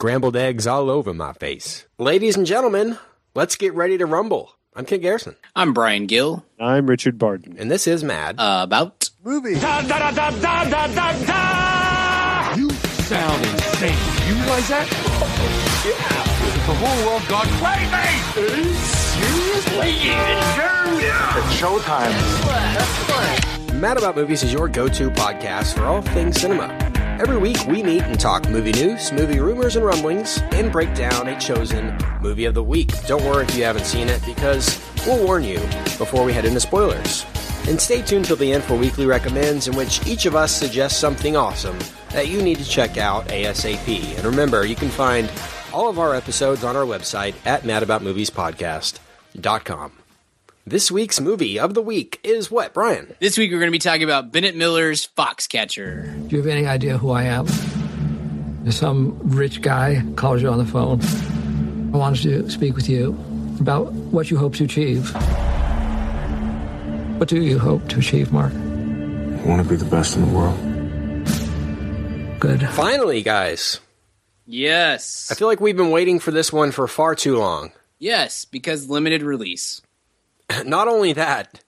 Scrambled eggs all over my face. Ladies and gentlemen, let's get ready to rumble. I'm Kit Garrison, I'm Brian Gill. I'm Richard Barton. and this is Mad. Uh, about You sound insane. You realize that? yeah. The whole world gone crazy. Seriously? It's showtime. Mad About Movies is your go to podcast for all things cinema. Every week, we meet and talk movie news, movie rumors and rumblings, and break down a chosen movie of the week. Don't worry if you haven't seen it, because we'll warn you before we head into spoilers. And stay tuned till the end for weekly recommends, in which each of us suggests something awesome that you need to check out ASAP. And remember, you can find all of our episodes on our website at madaboutmoviespodcast.com. This week's movie of the week is what, Brian? this week we're going to be talking about Bennett Miller's Foxcatcher. Do you have any idea who I am? Some rich guy calls you on the phone. I wanted to speak with you about what you hope to achieve. What do you hope to achieve, Mark? I want to be the best in the world. Good. Finally, guys. Yes, I feel like we've been waiting for this one for far too long. yes, because limited release. Not only that,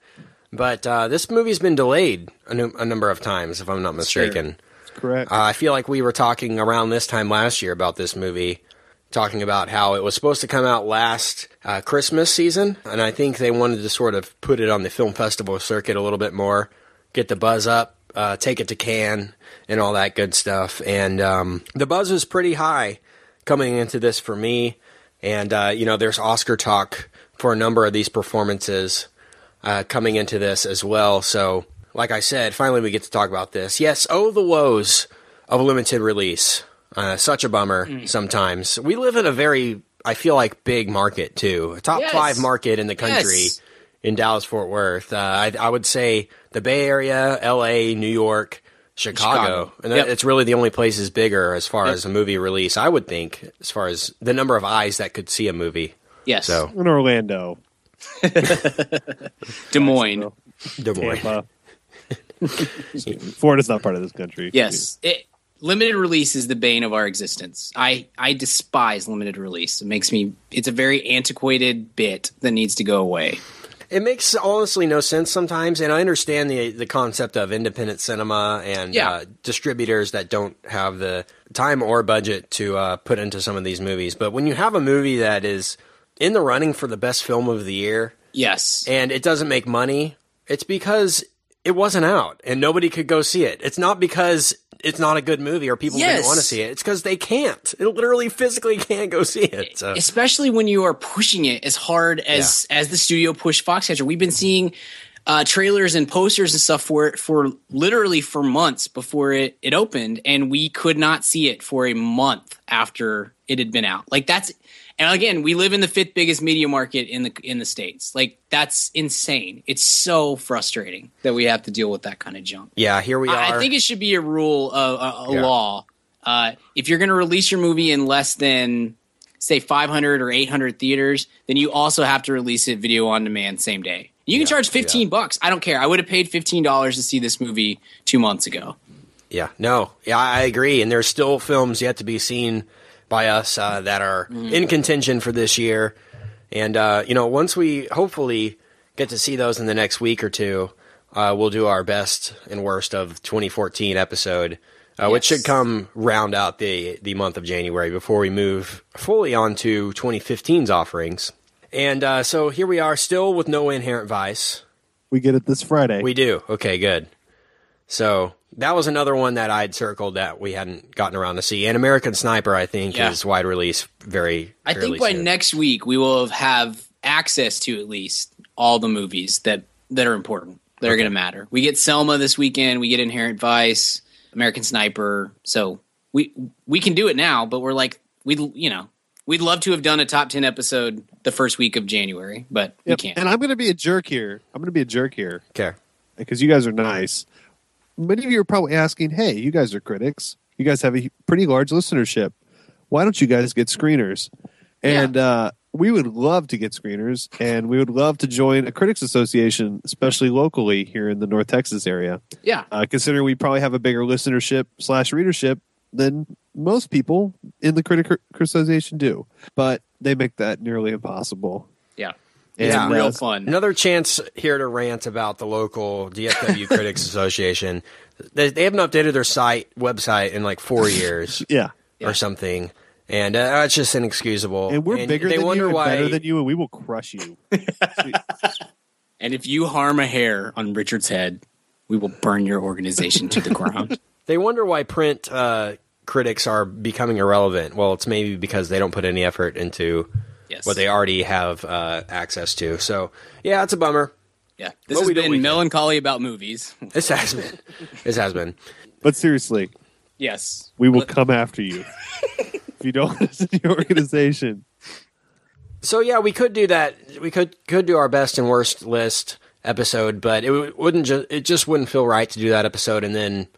but uh, this movie's been delayed a, nu- a number of times, if I'm not mistaken. Correct. Uh, I feel like we were talking around this time last year about this movie, talking about how it was supposed to come out last uh, Christmas season, and I think they wanted to sort of put it on the film festival circuit a little bit more, get the buzz up, uh, take it to Cannes, and all that good stuff. And um, the buzz was pretty high coming into this for me. And uh, you know, there's Oscar talk for a number of these performances uh, coming into this as well. So, like I said, finally we get to talk about this. Yes, oh the woes of limited release. Uh, such a bummer. Sometimes we live in a very, I feel like, big market too, a top Yes. five market in the country Yes. in Dallas Fort Worth. Uh, I, I would say the Bay Area, L.A., New York. Chicago, Chicago. and Yep. it's really the only places bigger as far Yep. as a movie release. I would think, as far as the number of eyes that could see a movie. Yes, So, in Orlando, Des Moines. Des Moines. Tampa. Florida's not part of this country. Yes, it, limited release is the bane of our existence. I I despise limited release. It makes me. It's a very antiquated bit that needs to go away. It makes honestly no sense sometimes, and I understand the the concept of independent cinema and Yeah. uh, distributors that don't have the time or budget to uh, put into some of these movies. But when you have a movie that is in the running for the best film of the year Yes, and it doesn't make money, it's because it wasn't out and nobody could go see it. It's not because it's not a good movie or people didn't want to see it. It's because they can't. It literally physically can't go see it. So. especially when you are pushing it as hard as as the studio pushed Foxcatcher. We've been seeing uh, trailers and posters and stuff for it for literally for months before it it opened, and we could not see it for a month after it had been out. Like that's and again, we live in the fifth biggest media market in the in the states. Like that's insane. It's so frustrating that we have to deal with that kind of junk. Yeah, here we are. I I think it should be a rule, a, a, a Yeah. law. Uh, if you're going to release your movie in less than, say, 500 or 800 theaters, then you also have to release it video on demand same day. You can charge 15 bucks. I don't care. I would have paid $15 to see this movie two months ago. Yeah, no, yeah, I agree. And there's still films yet to be seen by us uh, that are in contention for this year. And uh, you know, once we hopefully get to see those in the next week or two, uh, we'll do our best and worst of 2014 episode, uh, which should come round out the the month of January before we move fully on to 2015's offerings. And uh, so here we are, still with no inherent vice. We get it this Friday. We do. Okay, good. So that was another one that I'd circled that we hadn't gotten around to see. And American Sniper, I think, Yeah. is wide release very. I think by soon. next week we will have access to at least all the movies that that are important. That are going to matter. We get Selma this weekend. We get Inherent Vice, American Sniper. So we we can do it now, but we're like we you know We'd love to have done a top 10 episode the first week of January, but Yep. we can't. And I'm going to be a jerk here. I'm going to be a jerk here Okay. because you guys are nice. Many of you are probably asking, "Hey, you guys are critics. You guys have a pretty large listenership. Why don't you guys get screeners?" And uh, we would love to get screeners, and we would love to join a critics association, especially locally here in the North Texas area. yeah. Uh, considering we probably have a bigger listenership slash readership than most people in the critic association do, but they make that nearly impossible. Yeah. It's And, real uh, fun. Another chance here to rant about the local DFW Critics Association. They, they haven't updated their site website in like four years Yeah. or something, and uh, that's just inexcusable. And we're bigger they than wonder you and why. better than you, and we will crush you. And if you harm a hair on Richard's head, we will burn your organization to the ground. They wonder why print uh, critics are becoming irrelevant. Well, it's maybe because they don't put any effort into Yes. what they already have uh, access to. So, yeah, it's a bummer. Yeah. This But has we do we been can. melancholy about movies. This has been. This has been. But seriously, yes. we will come after you if you don't listen to your organization. So yeah, we could do that. We could could do our best and worst list episode, but it wouldn't just it just wouldn't feel right to do that episode and then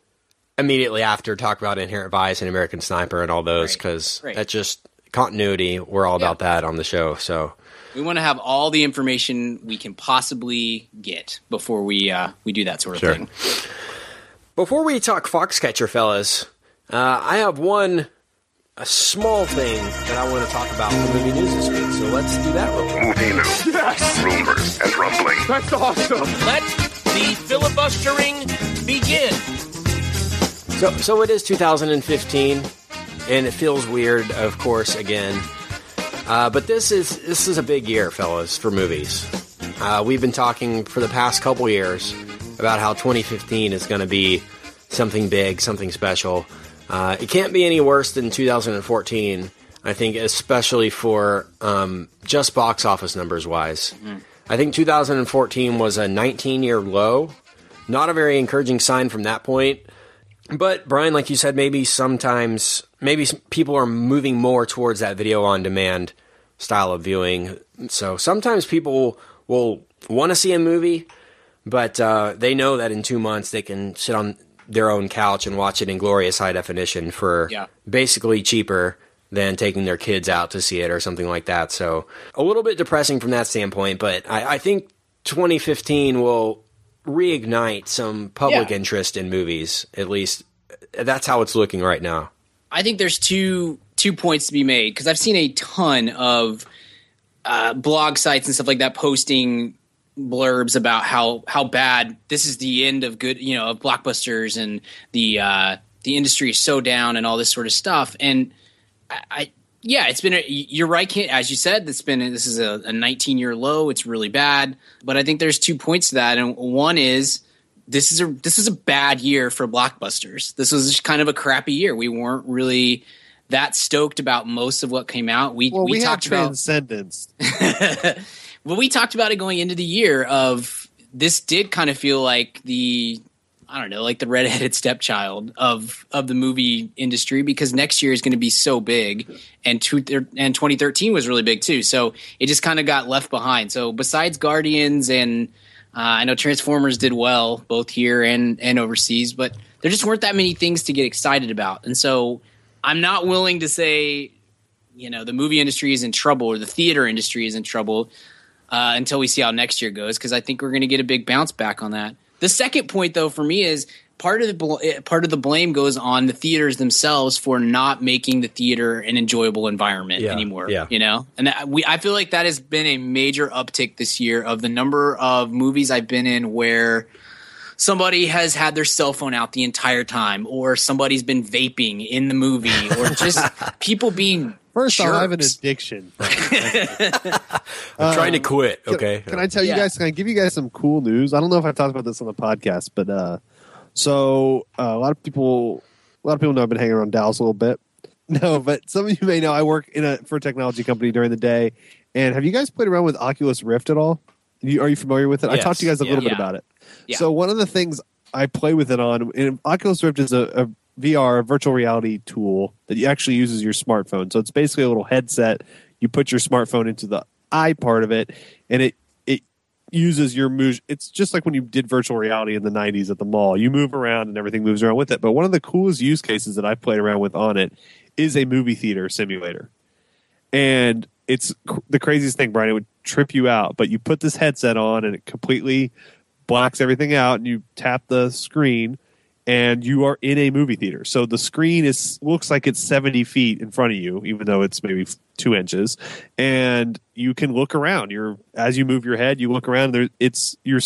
immediately after talk about Inherent Vice and American Sniper and all those because Right. that's just continuity. We're all about that on the show. So We want to have all the information we can possibly get before we uh, we do that sort of Sure. thing. before we talk Foxcatcher, fellas, uh, I have one a small thing that I want to talk about for movie news this week. So let's do that real quick. Movie news, yes. rumors, and rumbling. That's awesome. Let the filibustering begin. So, so it is 2015, and it feels weird, of course, again. Uh, but this is this is a big year, fellas, for movies. Uh, we've been talking for the past couple years about how 2015 is going to be something big, something special. Uh, it can't be any worse than 2014. I think, especially for um, just box office numbers wise. I think 2014 was a 19 year low. Not a very encouraging sign from that point. But Brian, like you said, maybe sometimes maybe people are moving more towards that video on demand style of viewing. So sometimes people will want to see a movie, but uh, they know that in two months they can sit on their own couch and watch it in glorious high definition for Yeah. basically cheaper than taking their kids out to see it or something like that. So a little bit depressing from that standpoint, but I, I think 2015 will reignite some public Yeah. interest in movies. At least that's how it's looking right now. I think there's two two points to be made because I've seen a ton of uh, blog sites and stuff like that posting blurbs about how how bad this is the end of good you know of blockbusters and the uh, the industry is so down and all this sort of stuff. And I, I yeah it's been a, you're right as you said it's been this is a, a 19 year low it's really bad. But I think there's two points to that and one is this is a this is a bad year for blockbusters. This was just kind of a crappy year. We weren't really that stoked about most of what came out. We Well, we, we, talked about transcendence. well, we talked about it going into the year of this did kind of feel like the I don't know, like the redheaded stepchild of of the movie industry because next year is going to be so big, and two, and 2013 was really big too. So it just kind of got left behind. So besides Guardians and I know Transformers did well both here and and overseas, but there just weren't that many things to get excited about. And so I'm not willing to say, you know, the movie industry is in trouble or the theater industry is in trouble uh, until we see how next year goes because I think we're going to get a big bounce back on that. The second point, though, for me is part of the bl- eh, part of the blame goes on the theaters themselves for not making the theater an enjoyable environment Yeah, anymore. yeah. You know, and that, we I feel like that has been a major uptick this year of the number of movies I've been in where somebody has had their cell phone out the entire time, or somebody's been vaping in the movie, or just people being First, off, I have an addiction. I'm trying to quit. Can- Okay. Can, I tell Yeah. you guys? Can I give you guys some cool news? I don't know if I've talked about this on the podcast, but uh, so uh, a lot of people, a lot of people know I've been hanging around Dallas a little bit. No, but some of you may know I work in a for a technology company during the day. And have you guys played around with Oculus Rift at all? You, are you familiar with it? I talked to you guys a Yeah. little bit Yeah. about it. Yeah. So one of the things I play with it on, and Oculus Rift is a, a VR a virtual reality tool that you actually uses your smartphone. So it's basically a little headset. You put your smartphone into the eye part of it, and it uses your move. It's just like when you did virtual reality in the '90s at the mall. You move around and everything moves around with it. But one of the coolest use cases that I've played around with on it is a movie theater simulator, and it's the craziest thing, Brian. It would trip you out, but you put this headset on and it completely blocks everything out, and you tap the screen and you are in a movie theater. So the screen is looks like it's 70 feet in front of you, even though it's maybe two inches, and you can look around. You're as you move your head, you look around. There, it's you're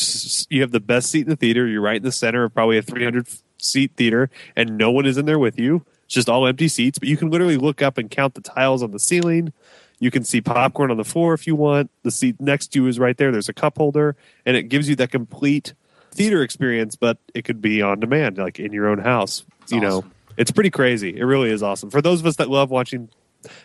you have the best seat in the theater. You're right in the center of probably a 300 seat theater, and no one is in there with you. It's just all empty seats, but you can literally look up and count the tiles on the ceiling. You can see popcorn on the floor if you want. The seat next to you is right there. There's a cup holder, and it gives you that complete theater experience, but it could be on demand, like in your own house. you know, it's pretty crazy. It really is awesome for those of us that love watching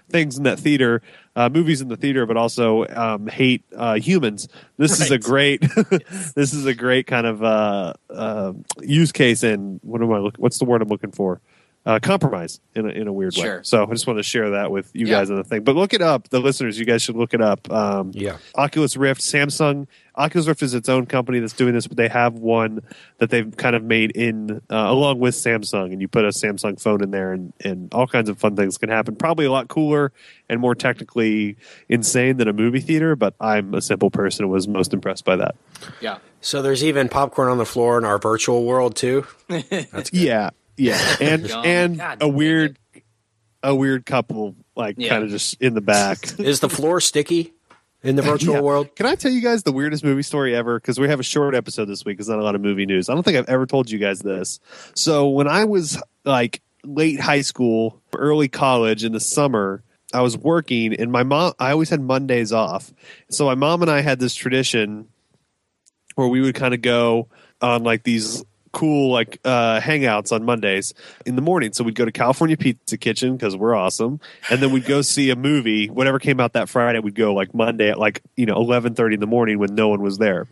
things in that theater, uh, movies in the theater, but also um, hate uh, humans. This is a great. this is a great kind of uh, uh, use case. And what am I? Look, what's the word I'm looking for? Uh, compromise in a, in a weird way. So I just want to share that with you Yeah. guys on the thing. But look it up, the listeners. You guys should look it up. Um, Yeah. Oculus Rift, Samsung. Oculus Rift is its own company that's doing this, but they have one that they've kind of made in uh, along with Samsung, and you put a Samsung phone in there, and, and all kinds of fun things can happen. Probably a lot cooler and more technically insane than a movie theater, but I'm a simple person and was most impressed by that. Yeah. So there's even popcorn on the floor in our virtual world too. Yeah, yeah, and Yum. and God a weird, a weird couple like Yeah. kind of just in the back. Is the floor sticky in the virtual Yeah. world? Can I tell you guys the weirdest movie story ever? Because we have a short episode this week. There's not a lot of movie news. I don't think I've ever told you guys this. So when I was like late high school, early college in the summer, I was working, and my mom. I always had Mondays off. So my mom and I had this tradition where we would kind of go on like these cool like uh hangouts on Mondays in the morning. So we'd go to California Pizza Kitchen because we're awesome, and then we'd go see a movie. Whatever came out that Friday, we'd go like Monday at like you know eleven thirty in the morning when no one was there.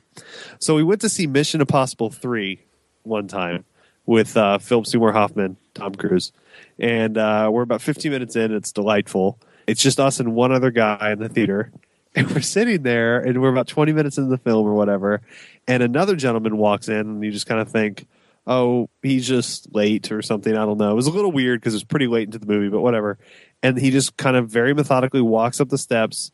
So we went to see Mission Impossible three one time with uh, Philip Seymour Hoffman, Tom Cruise, and uh, we're about fifteen minutes in. It's delightful. It's just us and one other guy in the theater. And we're sitting there, and we're about 20 minutes into the film or whatever. And another gentleman walks in, and you just kind of think, oh, he's just late or something. I don't know. It was a little weird because it was pretty late into the movie, but whatever. And he just kind of very methodically walks up the steps,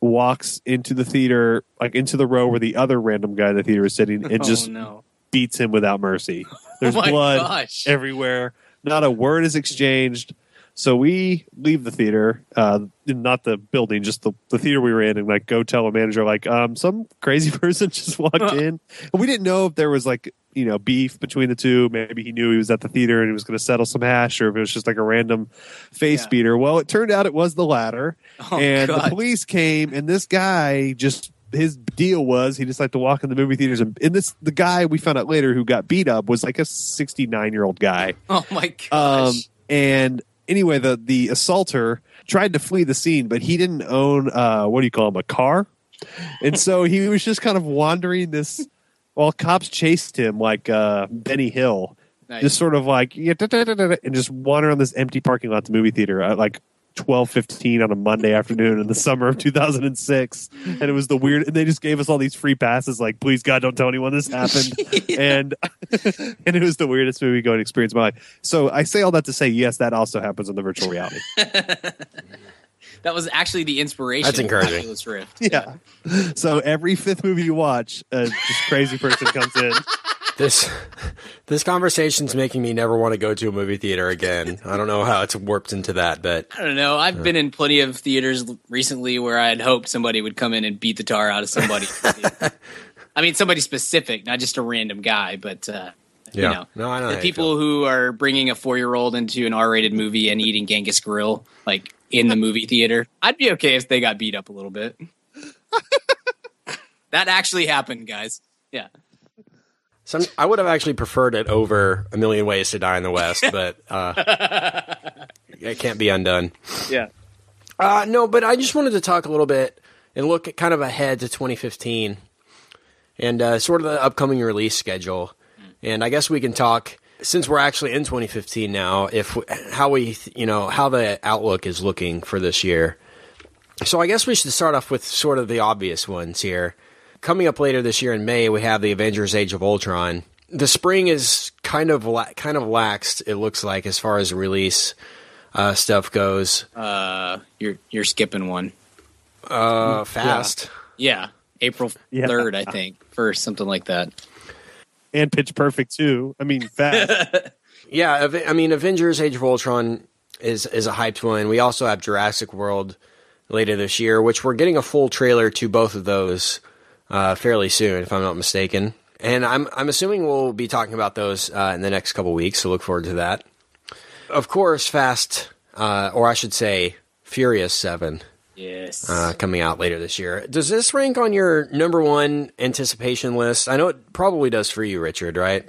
walks into the theater, like into the row where the other random guy in the theater is sitting, and oh just no. beats him without mercy. There's Oh blood gosh. everywhere. Not a word is exchanged. So we leave the theater, uh, not the building, just the, the theater we were in, and like go tell a manager like, um, some crazy person just walked in, and we didn't know if there was like you know beef between the two. Maybe he knew he was at the theater and he was going to settle some hash, or if it was just like a random face Yeah. beater. Well, it turned out it was the latter, Oh, and the police came, and this guy just his deal was he just liked to walk in the movie theaters and, and this the guy we found out later who got beat up was like a 69 year old guy Oh my gosh. um, and anyway, the the assaulter tried to flee the scene, but he didn't own uh, what do you call him a car, and so he was just kind of wandering this. While cops chased him like uh, Benny Hill, Nice. just sort of like and just wander on this empty parking lot, the movie theater at like twelve fifteen on a Monday afternoon in the summer of two thousand and six, and it was the weird. And they just gave us all these free passes, like please God, don't tell anyone this happened, and and it was the weirdest movie going experience of my life. So I say all that to say, yes, that also happens in the virtual reality. that was actually the inspiration. That's of encouraging. Oculus Rift. yeah. So every fifth movie you watch, a just crazy person comes in. This this conversation's making me never want to go to a movie theater again. I don't know how it's warped into that, but I don't know. I've been in plenty of theaters recently where I had hoped somebody would come in and beat the tar out of somebody. I mean, somebody specific, not just a random guy, but uh, Yeah. you know, No, I know the people who are bringing a four-year-old into an R-rated movie and eating Genghis Grill like in the movie theater. I'd be okay if they got beat up a little bit. that actually happened, guys. Yeah. Some I would have actually preferred it over A Million Ways to Die in the West, but uh, it can't be undone. Yeah. Uh, no, but I just wanted to talk a little bit and look at kind of ahead to 2015 and uh, sort of the upcoming release schedule. And I guess we can talk since we're actually in 2015 now, if how we you know how the outlook is looking for this year. So I guess we should start off with sort of the obvious ones here. Coming up later this year in May, we have the Avengers: Age of Ultron. The spring is kind of la- kind of laxed. It looks like as far as release uh, stuff goes. Uh, you're you're skipping one. Uh, fast. Yeah, April Yeah. third, I think, first something like that. And Pitch Perfect too. I mean, fast. Yeah, I mean, Avengers: Age of Ultron is is a hyped one. We also have Jurassic World later this year, which we're getting a full trailer to both of those uh, fairly soon, if I'm not mistaken. And I'm I'm assuming we'll be talking about those uh, in the next couple weeks. So look forward to that. Of course, Fast, uh, or I should say, Furious Seven, Yes. uh, coming out later this year. Does this rank on your number one anticipation list? I know it probably does for you, Richard. Right?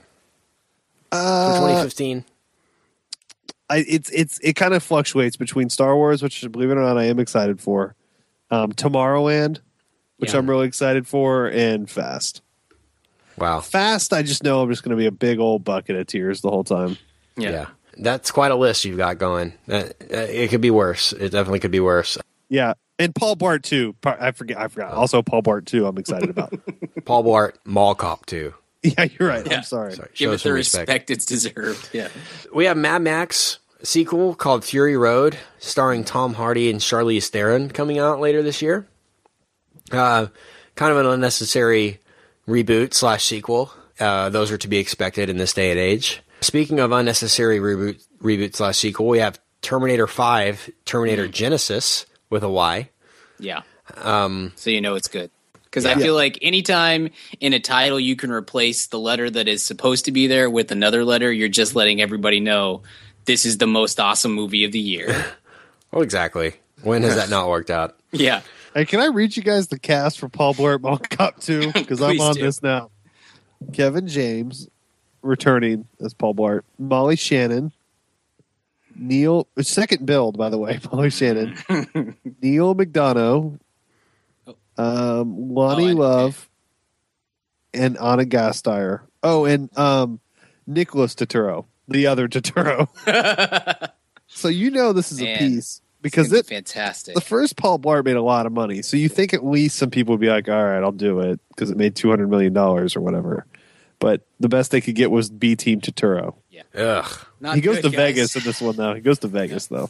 Uh, for 2015. I, it's it's it kind of fluctuates between Star Wars, which believe it or not, I am excited for. Um, Tomorrowland, which Yeah. I'm really excited for, and Fast. Wow. Fast, I just know I'm just going to be a big old bucket of tears the whole time. yeah. Yeah. That's quite a list you've got going. Uh, it could be worse. It definitely could be worse. Yeah, and Paul Bart too. I forget. I forgot. Also, Paul Bart too. I'm excited about. Paul Blart, Mall Cop 2. yeah, you're right. Yeah. I'm sorry. Sorry, Give show it some the respect. it's deserved. Yeah. We have Mad Max sequel called Fury Road, starring Tom Hardy and Charlize Theron, coming out later this year. Uh, kind of an unnecessary reboot slash sequel. Uh, those are to be expected in this day and age. Speaking of unnecessary reboot reboot slash sequel, we have Terminator Five, Terminator Genisys with a Y. Yeah. Um, so you know it's good. Because I feel like anytime in a title you can replace the letter that is supposed to be there with another letter, you're just letting everybody know this is the most awesome movie of the year. well, exactly. When has that not worked out? yeah. Hey, can I read you guys the cast for Paul Blart Mall Cop 2? Because I'm Please on do. this now. Kevin James returning as Paul Blart. Molly Shannon. Neil, second build, by the way, Molly Shannon. Neal McDonough. Um, Loni Oh, Love. And Ana Gasteyer. Oh, and um, Nicholas Turturro, the other Turturro. so you know this is Man. a piece Because because it, fantastic. the first Paul Blart made a lot of money, so you think at least some people would be like, "All right, I'll do it" because it made two hundred million dollars or whatever. But the best they could get was B Team Turturro. Ugh. Not he goes good, to guys. Vegas in this one though. He goes to Vegas though.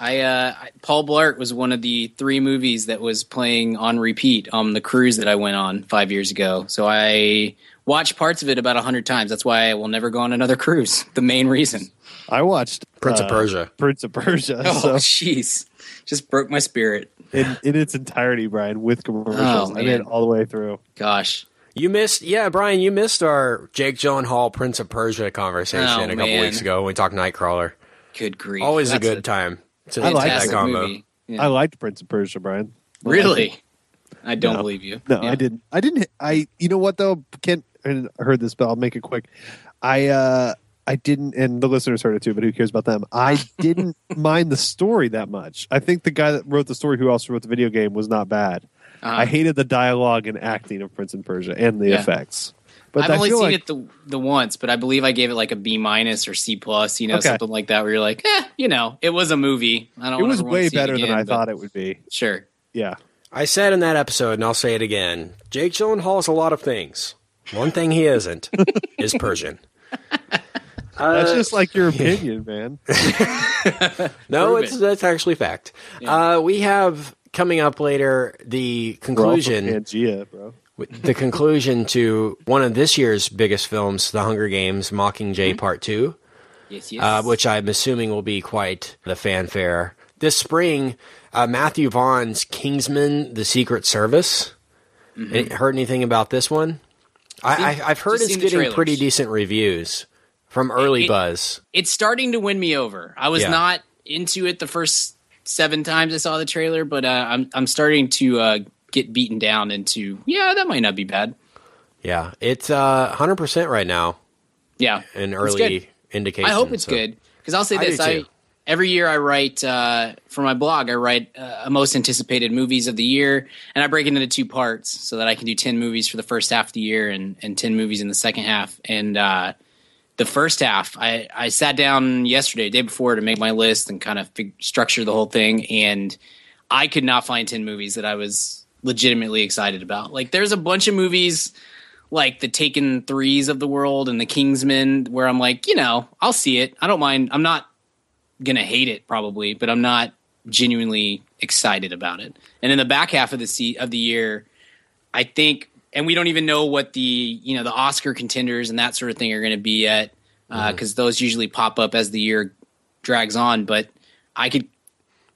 I, uh, I- Paul Blart was one of the three movies that was playing on repeat on the cruise that I went on five years ago. So I watched parts of it about a hundred times. That's why I will never go on another cruise. The main reason. I watched Prince uh, of Persia. Prince of Persia. Oh, so jeez, just broke my spirit. in, in its entirety, Brian, with commercials, Oh, I made man. all the way through. Gosh, You missed, yeah, Brian. You missed our Jake Gyllenhaal Prince of Persia conversation Oh, a couple man. weeks ago when we talked Nightcrawler. good grief! Always a That's good time to I like that combo. movie. Yeah. I liked Prince of Persia, Brian. Really? I don't No. believe you. No, Yeah. I didn't. I didn't. I. You know what though? Kent I heard this, but I'll make it quick. I. uh I didn't, and the listeners heard it too, but who cares about them? I didn't mind the story that much. I think the guy that wrote the story, who also wrote the video game, was not bad. Uh-huh. I hated the dialogue and acting of Prince and Persia and the Yeah. effects. But I've I only seen like it the the once, but I believe I gave it like a B minus or C plus, you know, Okay. something like that. Where you're like, eh, you know, it was a movie. I don't. it was ever wanna way see it better than I thought it would be. Sure. Yeah. I said in that episode, and I'll say it again: Jake Gyllenhaal is a lot of things. One thing he isn't is Persian. That's just like your opinion, man. No, Prove it's it. that's actually fact. Uh, we have coming up later the conclusion. We're all from Pangea, bro. the conclusion to one of this year's biggest films, The Hunger Games: Mockingjay Part Two, Yes. Yes. uh, which I'm assuming will be quite the fanfare this spring. Uh, Matthew Vaughn's Kingsman: The Secret Service. Any- Heard anything about this one? I, I, I've heard it's getting trailers. pretty decent reviews from early It- buzz. it's starting to win me over. I was Yeah. not into it the first seven times I saw the trailer, but uh, I'm I'm starting to uh, get beaten down into yeah, that might not be bad. Yeah, it's uh, 100% right now Yeah, an early indication. I hope it's so- good because I'll say this: I too. every year I write uh, for my blog. I write uh, most anticipated movies of the year, and I break it into two parts so that I can do ten movies for the first half of the year and and ten movies in the second half. And uh, the first half. I I sat down yesterday, day before, to make my list and kind of fig- structure the whole thing, and I could not find ten movies that I was legitimately excited about. Like, there's a bunch of movies like the Taken threes of the world and the Kingsman, where I'm like, you know, I'll see it. I don't mind. I'm not gonna hate it probably, but I'm not genuinely excited about it. And in the back half of the se- of the year, I think, and we don't even know what the you know the Oscar contenders and that sort of thing are going to be yet, because those usually pop up as the year drags on. But I could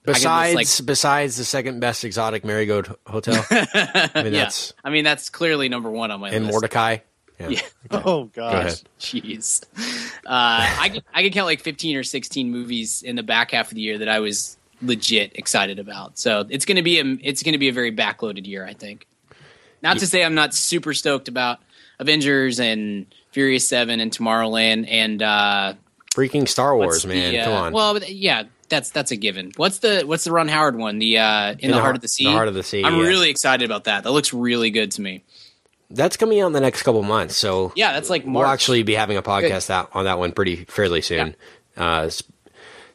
Besides, like- besides the second best exotic marigold hotel, I mean yeah, that's I mean that's clearly number one on my and list. Mortdecai. Yeah. Yeah. Oh Go gosh. Jeez. Uh, I could, I could count like 15 or 16 movies in the back half of the year that I was legit excited about. So it's going to be a it's going to be a very backloaded year, I think. Not to say I'm not super stoked about Avengers and Furious 7 and Tomorrowland and uh Freaking Star what's Wars, the, man! uh, Come on. Well, yeah, that's that's a given. What's the what's the Ron Howard one? The uh In, the, Heart of the Sea. The Heart of the Sea, I'm yeah. really excited about that. That looks really good to me. That's coming out in the next couple months, so Yeah, that's like we'll actually be having a podcast that on that one pretty fairly soon. Uh,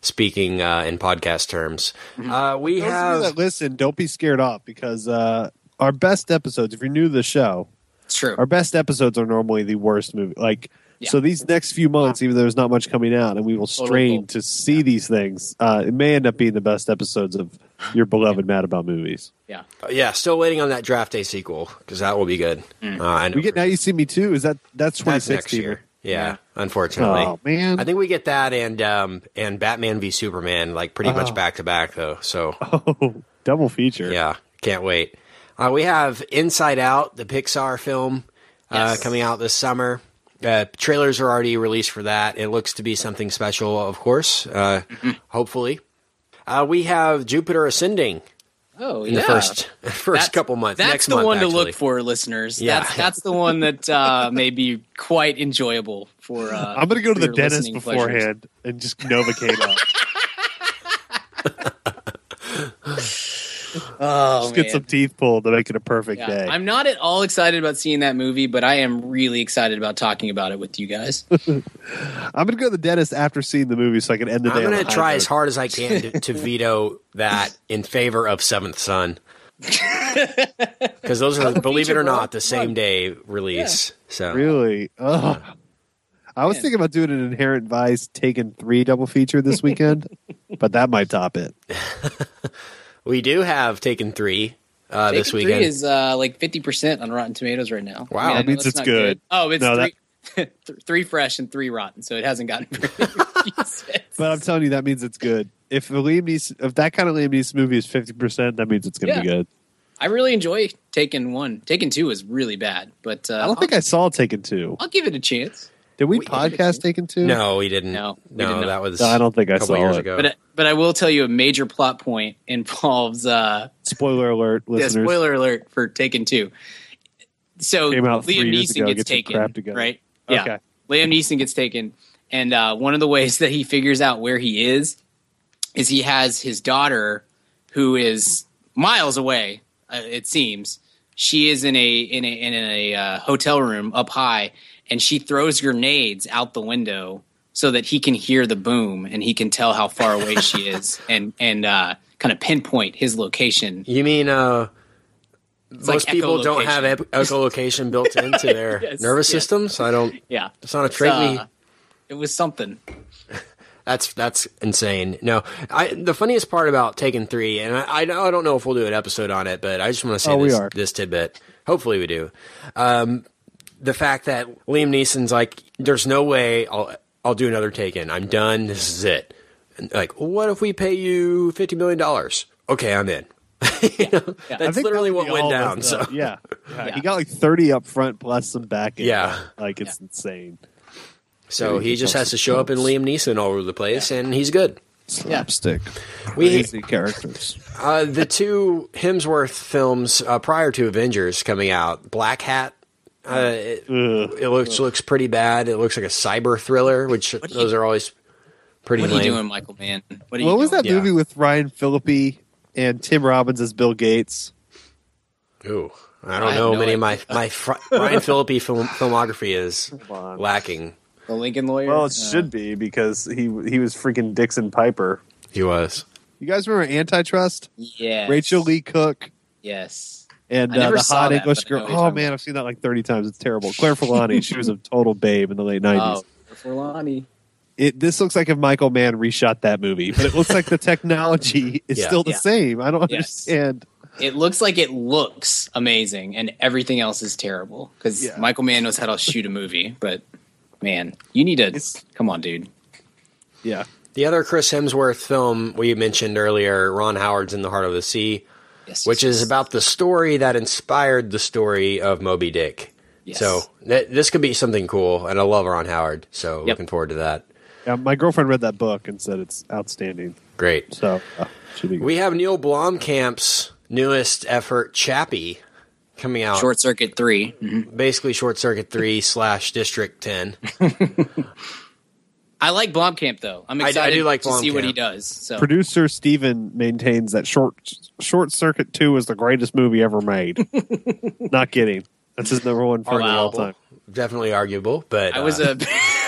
speaking uh, in podcast terms, Mm-hmm. uh, we Those of you have that listen, don't be scared off because uh, our best episodes, if you're new to the show, It's true. our best episodes are normally the worst movie. Like, Yeah. so these next few months, even though there's not much coming out, and we will strain Total. to see these things, uh, it may end up being the best episodes of your beloved Mad About Movies. yeah. yeah, still waiting on that draft day sequel because that will be good. Mm. Uh, I know We get Now You See Me Too. Is that that's that's next 2016? year. Yeah, Yeah. unfortunately. Oh man. I think we get that and um, and Batman v Superman like pretty much Oh. back to back though. So oh, double feature. yeah, can't wait. Uh, we have Inside Out, the Pixar film, uh, coming out this summer. Uh, trailers are already released for that. It looks to be something special, of course. Uh, Mm-hmm. Hopefully, uh, we have Jupiter Ascending Oh, in yeah. the first first That's- couple months. That's Next the month, one to look for, listeners. Yeah. That's that's the one that uh, may be quite enjoyable for. Uh, I'm going to go to the dentist listening pleasures. beforehand and just Novocaine up. Oh just get some teeth pulled to make it a perfect Yeah. day. I'm not at all excited about seeing that movie, but I am really excited about talking about it with you guys. I'm going to go to the dentist after seeing the movie so I can end the day. I'm gonna high try as hard as I can to, to veto that in favor of Seventh Son. Because those are, believe it or not, the same day release. So Really? Oh. Ugh. I was Man. thinking about doing an Inherent Vice Taken Three double feature this weekend, but that might top it. We do have Taken Three uh, Taken this weekend. Three is uh, like 50 percent on Rotten Tomatoes right now. Wow. Man, That means it's not good. Oh, it's No, three, th- three fresh and three rotten, so it hasn't gotten very many reviews. But I'm telling you, that means it's good. If Liam Neeson, if that kind of Liam Neeson movie is fifty percent, that means it's going to be good. I really enjoy Taken One. Taken Two is really bad, but uh, I don't think I saw Taken Two. I'll give it a chance. Did we, We- podcast Taken Two? no, we didn't. No, we no, did not. that was. No, I don't think I saw years it. ago. But but I will tell you a major plot point involves uh, Spoiler alert, yeah, listeners. spoiler alert for Taken Two. So Came Liam Neeson ago. gets Get taken, right? Yeah, Okay. Liam Neeson gets taken, and uh, one of the ways that he figures out where he is is he has his daughter, who is miles away. Uh, it seems she is in a in a in a uh, hotel room up high, and she throws grenades out the window so that he can hear the boom and he can tell how far away she is, and and uh, kind of pinpoint his location. You mean uh, like most people don't have ep- echolocation built into their Yes, nervous yes. systems? I don't. Yeah, It's not a trait. we, uh, it was something. That's that's insane. No, I the funniest part about Taken Three, and I I, know- I don't know if we'll do an episode on it, but I just want to say Oh, we this, are. this tidbit. Hopefully, we do. Um, the fact that Liam Neeson's like, there's no way I'll I'll do another Taken. I'm done. This is it. And like, what if we pay you fifty million dollars? Okay, I'm in. you know, I that's literally that what went down. us, So yeah. Yeah. Yeah. he got like thirty up front plus some back. end. Yeah. like it's insane. so he just has to show up in Liam Neeson all over the place, and he's good. Slapstick, We- crazy characters. Uh, the two Hemsworth films uh, prior to Avengers coming out, Black Hat. Uh, it, it looks looks pretty bad. It looks like a cyber thriller, which are you- those are always pretty What are you doing, Michael? Man, what What was that Yeah. movie with Ryan Phillippe and Tim Robbins as Bill Gates? Ooh, I I don't have know. no Many of my my fr- Ryan Phillippe film, filmography is lacking. The Lincoln lawyer. Well, it Uh, should be because he he was freaking Dixon Piper. He was. You guys remember Antitrust? Yeah. Rachael Leigh Cook Yes. And uh, the hot that, English but I know girl. Oh man, I've seen that like thirty times. It's terrible. Claire Forlani. she was a total babe in the late nineties. Oh, Forlani. It this looks like if Michael Mann reshot that movie, but it looks like the technology is Yeah. still the Yeah. same. I don't Yes. understand. It looks like it looks amazing, and everything else is terrible. Because Yeah. Michael Mann knows how to shoot a movie, but man, you need to come on, dude. Yeah. The other Chris Hemsworth film we mentioned earlier, Ron Howard's In the Heart of the Sea, Yes, which yes, is yes. about the story that inspired the story of Moby Dick. Yes. So th- this could be something cool, and I love Ron Howard, so Yep. looking forward to that. Yeah, my girlfriend read that book and said it's outstanding. Great. So uh, should be good. We have Neill Blomkamp's newest effort, Chappie, coming out. Short Circuit 3 Mhm. basically Short Circuit Three slash District Ten. I like Blomkamp though. I'm I- I excited do like to see what he does. So Producer Steven maintains that Short Short Circuit Two is the greatest movie ever made. Not kidding. That's his number one film of all time. Definitely arguable, but I was uh,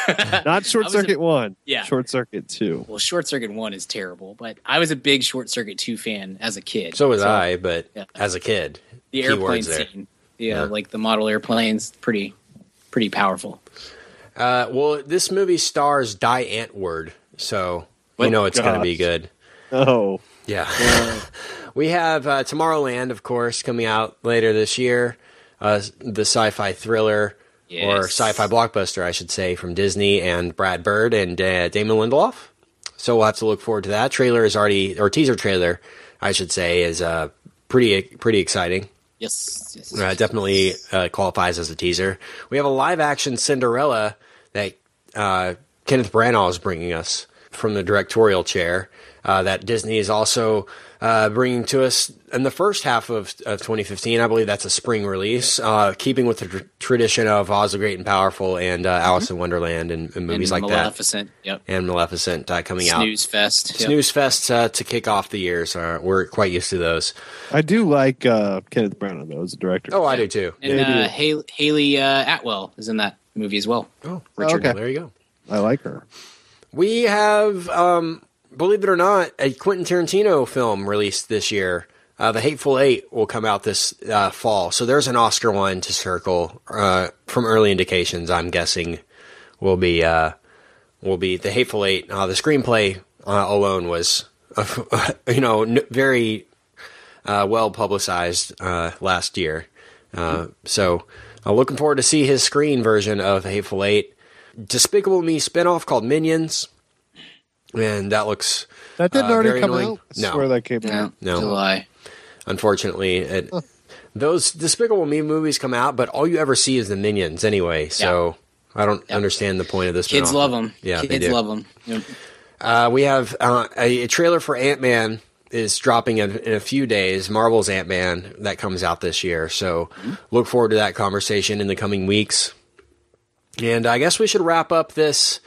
a Not Short was a- Circuit One. Yeah. Short Circuit Two. well, Short Circuit One is terrible, but I was a big Short Circuit Two fan as a kid. so was I. But Yeah. as a kid, the airplane scene, yeah, Yeah. like the model airplanes, pretty, pretty powerful. Uh, well, this movie stars Die Antwoord, so we What? know it's going to be good. Oh, Yeah. we have uh, Tomorrowland, of course, coming out later this year. Uh, the sci-fi thriller or sci-fi blockbuster, I should say, from Disney and Brad Bird and uh, Damon Lindelof. So we'll have to look forward to that. Trailer is already, or teaser trailer, I should say, is uh, pretty pretty exciting. Yes, yes. Uh, definitely uh, qualifies as a teaser. We have a live action Cinderella uh, Kenneth Branagh is bringing us from the directorial chair. Uh, that Disney is also uh, bringing to us in the first half of, of 2015. I believe that's a spring release, uh, keeping with the tr- tradition of Oz the Great and Powerful and uh, Alice in Wonderland and, and movies and like that, Maleficent. Yep. and Maleficent uh, coming out. Snooze Fest. Yep. Snooze Fest uh, to kick off the years. Uh, we're quite used to those. I do like uh, Kenneth Branagh though as a director. Oh, I do too. And Yeah, uh. Hayley, Hayley uh, Atwell is in that movie as well. Oh, Richard, okay. there you go. I like her. We have, um, believe it or not, a Quentin Tarantino film released this year. Uh, the Hateful Eight will come out this uh, fall, so there's an Oscar one to circle. Uh, from early indications, I'm guessing will be uh, will be the Hateful Eight. Uh, the screenplay uh, alone was, you know, n- very uh, well publicized uh, last year. Uh, so, uh, looking forward to see his screen version of Hateful Eight. Despicable Me spinoff called Minions, and that looks That didn't uh, already very come annoying. out. I No, swear that came Yeah, out. No. July. unfortunately, it, those Despicable Me movies come out, but all you ever see is the Minions anyway. So I don't understand the point of this. Kids spinoff. love them. Yeah, they Kids do. love them. Yep. Uh, we have uh, a, a trailer for Ant Man is dropping in, in a few days. Marvel's Ant Man that comes out this year. So Mm-hmm. look forward to that conversation in the coming weeks. And I guess we should wrap up this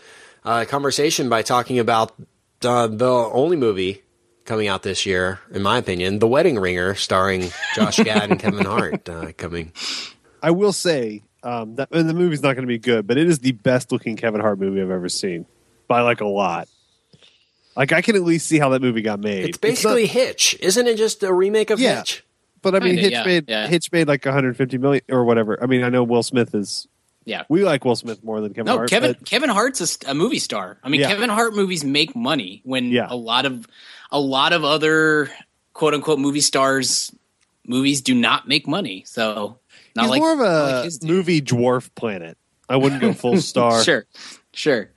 uh, conversation by talking about uh, the only movie coming out this year, in my opinion, The Wedding Ringer, starring Josh Gad and Kevin Hart. Uh, coming, I will say um, that the movie's not going to be good, but it is the best looking Kevin Hart movie I've ever seen by like a lot. Like I can at least see how that movie got made. it's basically not- Hitch, isn't it? Just a remake of Yeah. Hitch. but I mean, Kinda, Hitch yeah, made yeah. Hitch made like 150 million or whatever. I mean, I know Will Smith is. Yeah. We like Will Smith more than Kevin No, Hart. Kevin but- Kevin Hart's a, a movie star. I mean, Yeah. Kevin Hart movies make money when Yeah. a lot of a lot of other quote unquote movie stars movies do not make money. So not he's like more of a like movie dwarf planet. I wouldn't go full star. Sure, sure,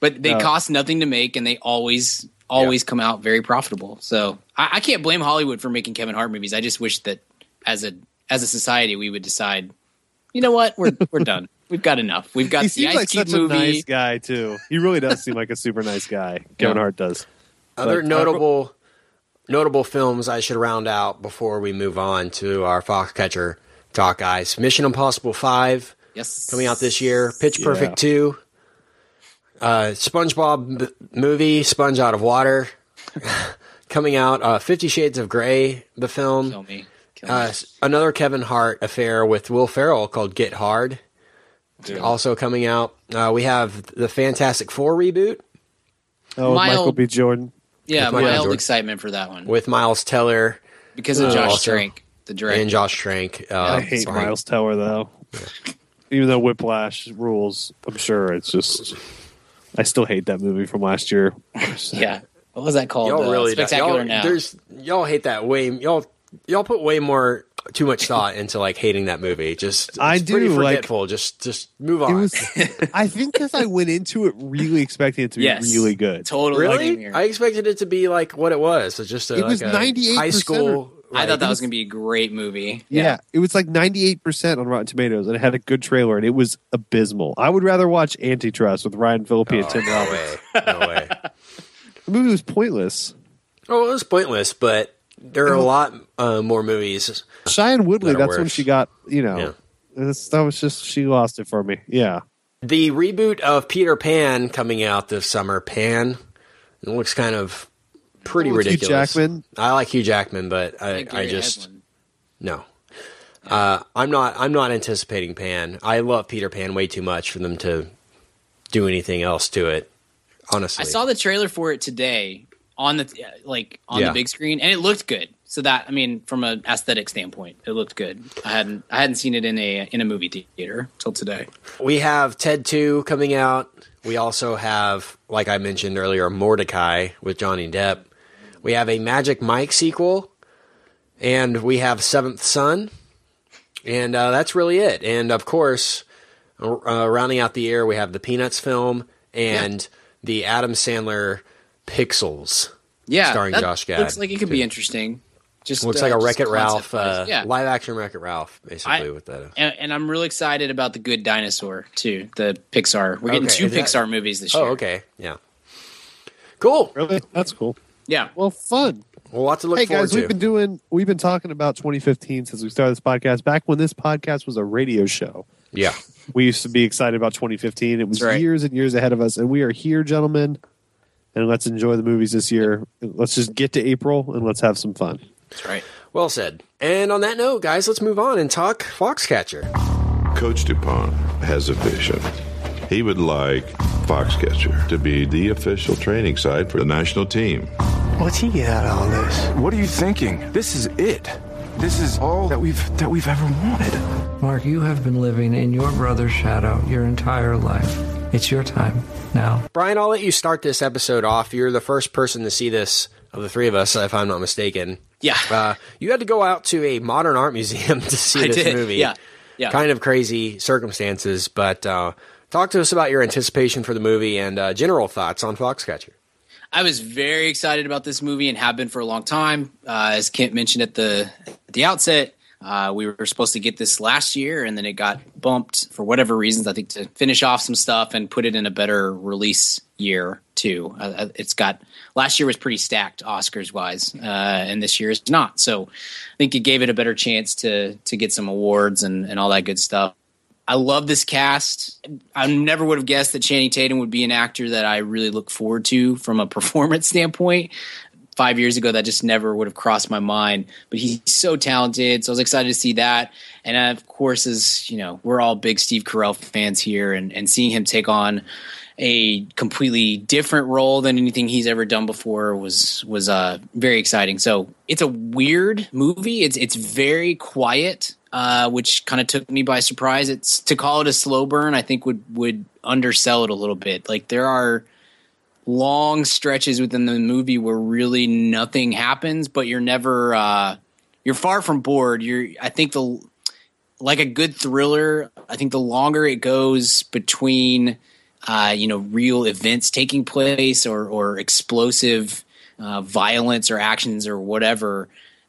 but they No. cost nothing to make, and they always always come out very profitable. So I, I can't blame Hollywood for making Kevin Hart movies. I just wish that as a as a society we would decide, you know what, we're we're done. We've got enough. We've got He the seems Ice like Cube such a movie. nice guy too. He really does seem like a super nice guy. Kevin Yeah. Hart does. Other But, uh, notable notable films I should round out before we move on to our Foxcatcher talk, guys. Mission Impossible Five yes, coming out this year. Pitch Yeah. Perfect Two. Uh, SpongeBob b- movie Sponge Out of Water coming out. Uh, Fifty Shades of Grey, the film. Kill me. Kill me. Uh, another Kevin Hart affair with Will Ferrell called Get Hard. also coming out. Uh, we have the Fantastic Four reboot Oh, Mild- Michael B. Jordan. Yeah, With mild Jordan. excitement for that one with Miles Teller because of Uh, Josh also- Trank, the director. and Josh Trank. Uh, I hate behind- Miles Teller though. Even though Whiplash rules, I'm sure it's just. I still hate that movie from last year. yeah, what was that called? Y'all Uh, really spectacular y'all, now. There's y'all hate that way. Y'all y'all put way more too much thought into like hating that movie. Just it's I pretty do, like- forgetful. just just move on. was. I think because I went into it really expecting it to be Yes. really good. totally really? him I expected it to be like what it was. It's just a, It was like a 98% high school. I thought that was going to be a great movie. Yeah, it was like 98% on Rotten Tomatoes, and it had a good trailer, and it was abysmal. I would rather watch Antitrust with Ryan Phillippe and Tim no Robbins. way. No way. The movie was pointless. Oh, it was pointless, but there are a lot uh, more movies. Shailene Woodley, That are that's when she got, you know, Yeah. that was just, she lost it for me. Yeah. The reboot of Peter Pan coming out this summer. Pan. It looks kind of pretty with Hugh ridiculous. Jackman? I like Hugh Jackman, but I, Like I just Edlund. no. Uh, I'm not. I'm not anticipating Pan. I love Peter Pan way too much for them to do anything else to it. Honestly, I saw the trailer for it today on the like on Yeah. the big screen, and it looked good. So that I mean, from an aesthetic standpoint, it looked good. I hadn't I hadn't seen it in a in a movie theater till today. We have Ted 2 coming out. We also have, like I mentioned earlier, Mortdecai with Johnny Depp. We have a Magic Mike sequel. And we have Seventh Son. And uh, that's really it. And of course, uh, rounding out the year, we have the Peanuts film and the Adam Sandler Pixels. Yeah, Starring that Josh Gad, Looks like it could too. be interesting. Just Looks uh, like a just Wreck It Ralph, uh, yeah. live action Wreck It Ralph, basically, I- with that. And, and I'm really excited about the Good Dinosaur too. The Pixar. We're getting Okay, two is that- Pixar movies this year. Oh, okay. Yeah. Cool. Really? That's cool. Yeah. Well, fun. Well, lots to look hey forward guys, to. we've been doing, we've been talking about 2015 since we started this podcast. Back when this podcast was a radio show, yeah. we used to be excited about 2015. It was That's right. years and years ahead of us, and we are here, gentlemen. And let's enjoy the movies this year. Let's just get to April and let's have some fun. That's right. Well said. And on that note, guys, let's move on and talk Foxcatcher. Coach DuPont has a vision. He would like Foxcatcher to be the official training site for the national team. What's he get out of all this? What are you thinking? This is it. This is all that we've that we've ever wanted. Mark, you have been living in your brother's shadow your entire life. It's your time now. Brian, I'll let you start this episode off. You're the first person to see this of the three of us, if I'm not mistaken. Yeah. Uh, you had to go out to a modern art museum to see I this did. movie. Yeah. Yeah. Kind of crazy circumstances, but uh, talk to us about your anticipation for the movie and uh, general thoughts on Foxcatcher. I was very excited about this movie and have been for a long time. Uh, as Kent mentioned at the at the outset, uh, we were supposed to get this last year, and then it got bumped for whatever reasons. I think to finish off some stuff and put it in a better release year too. Uh, uh, it's got last year was pretty stacked Oscars wise, uh, and this year is not. So I think it gave it a better chance to to get some awards and and all that good stuff. I love this cast. I never would have guessed that Channing Tatum would be an actor that I really look forward to from a performance standpoint. Five years ago, that just never would have crossed my mind. But he's so talented, so I was excited to see that. And of course, as you know, we're all big Steve Carell fans here, and, and seeing him take on a completely different role than anything he's ever done before was was uh, very exciting. So it's a weird movie. It's it's very quiet, uh, which kind of took me by surprise. It's to call it a slow burn. I think would would undersell it a little bit. Like there are long stretches within the movie where really nothing happens, but you're never uh, you're far from bored. You're I think the like a good thriller. I think the longer it goes between uh, you know real events taking place or or explosive uh, violence or actions or whatever,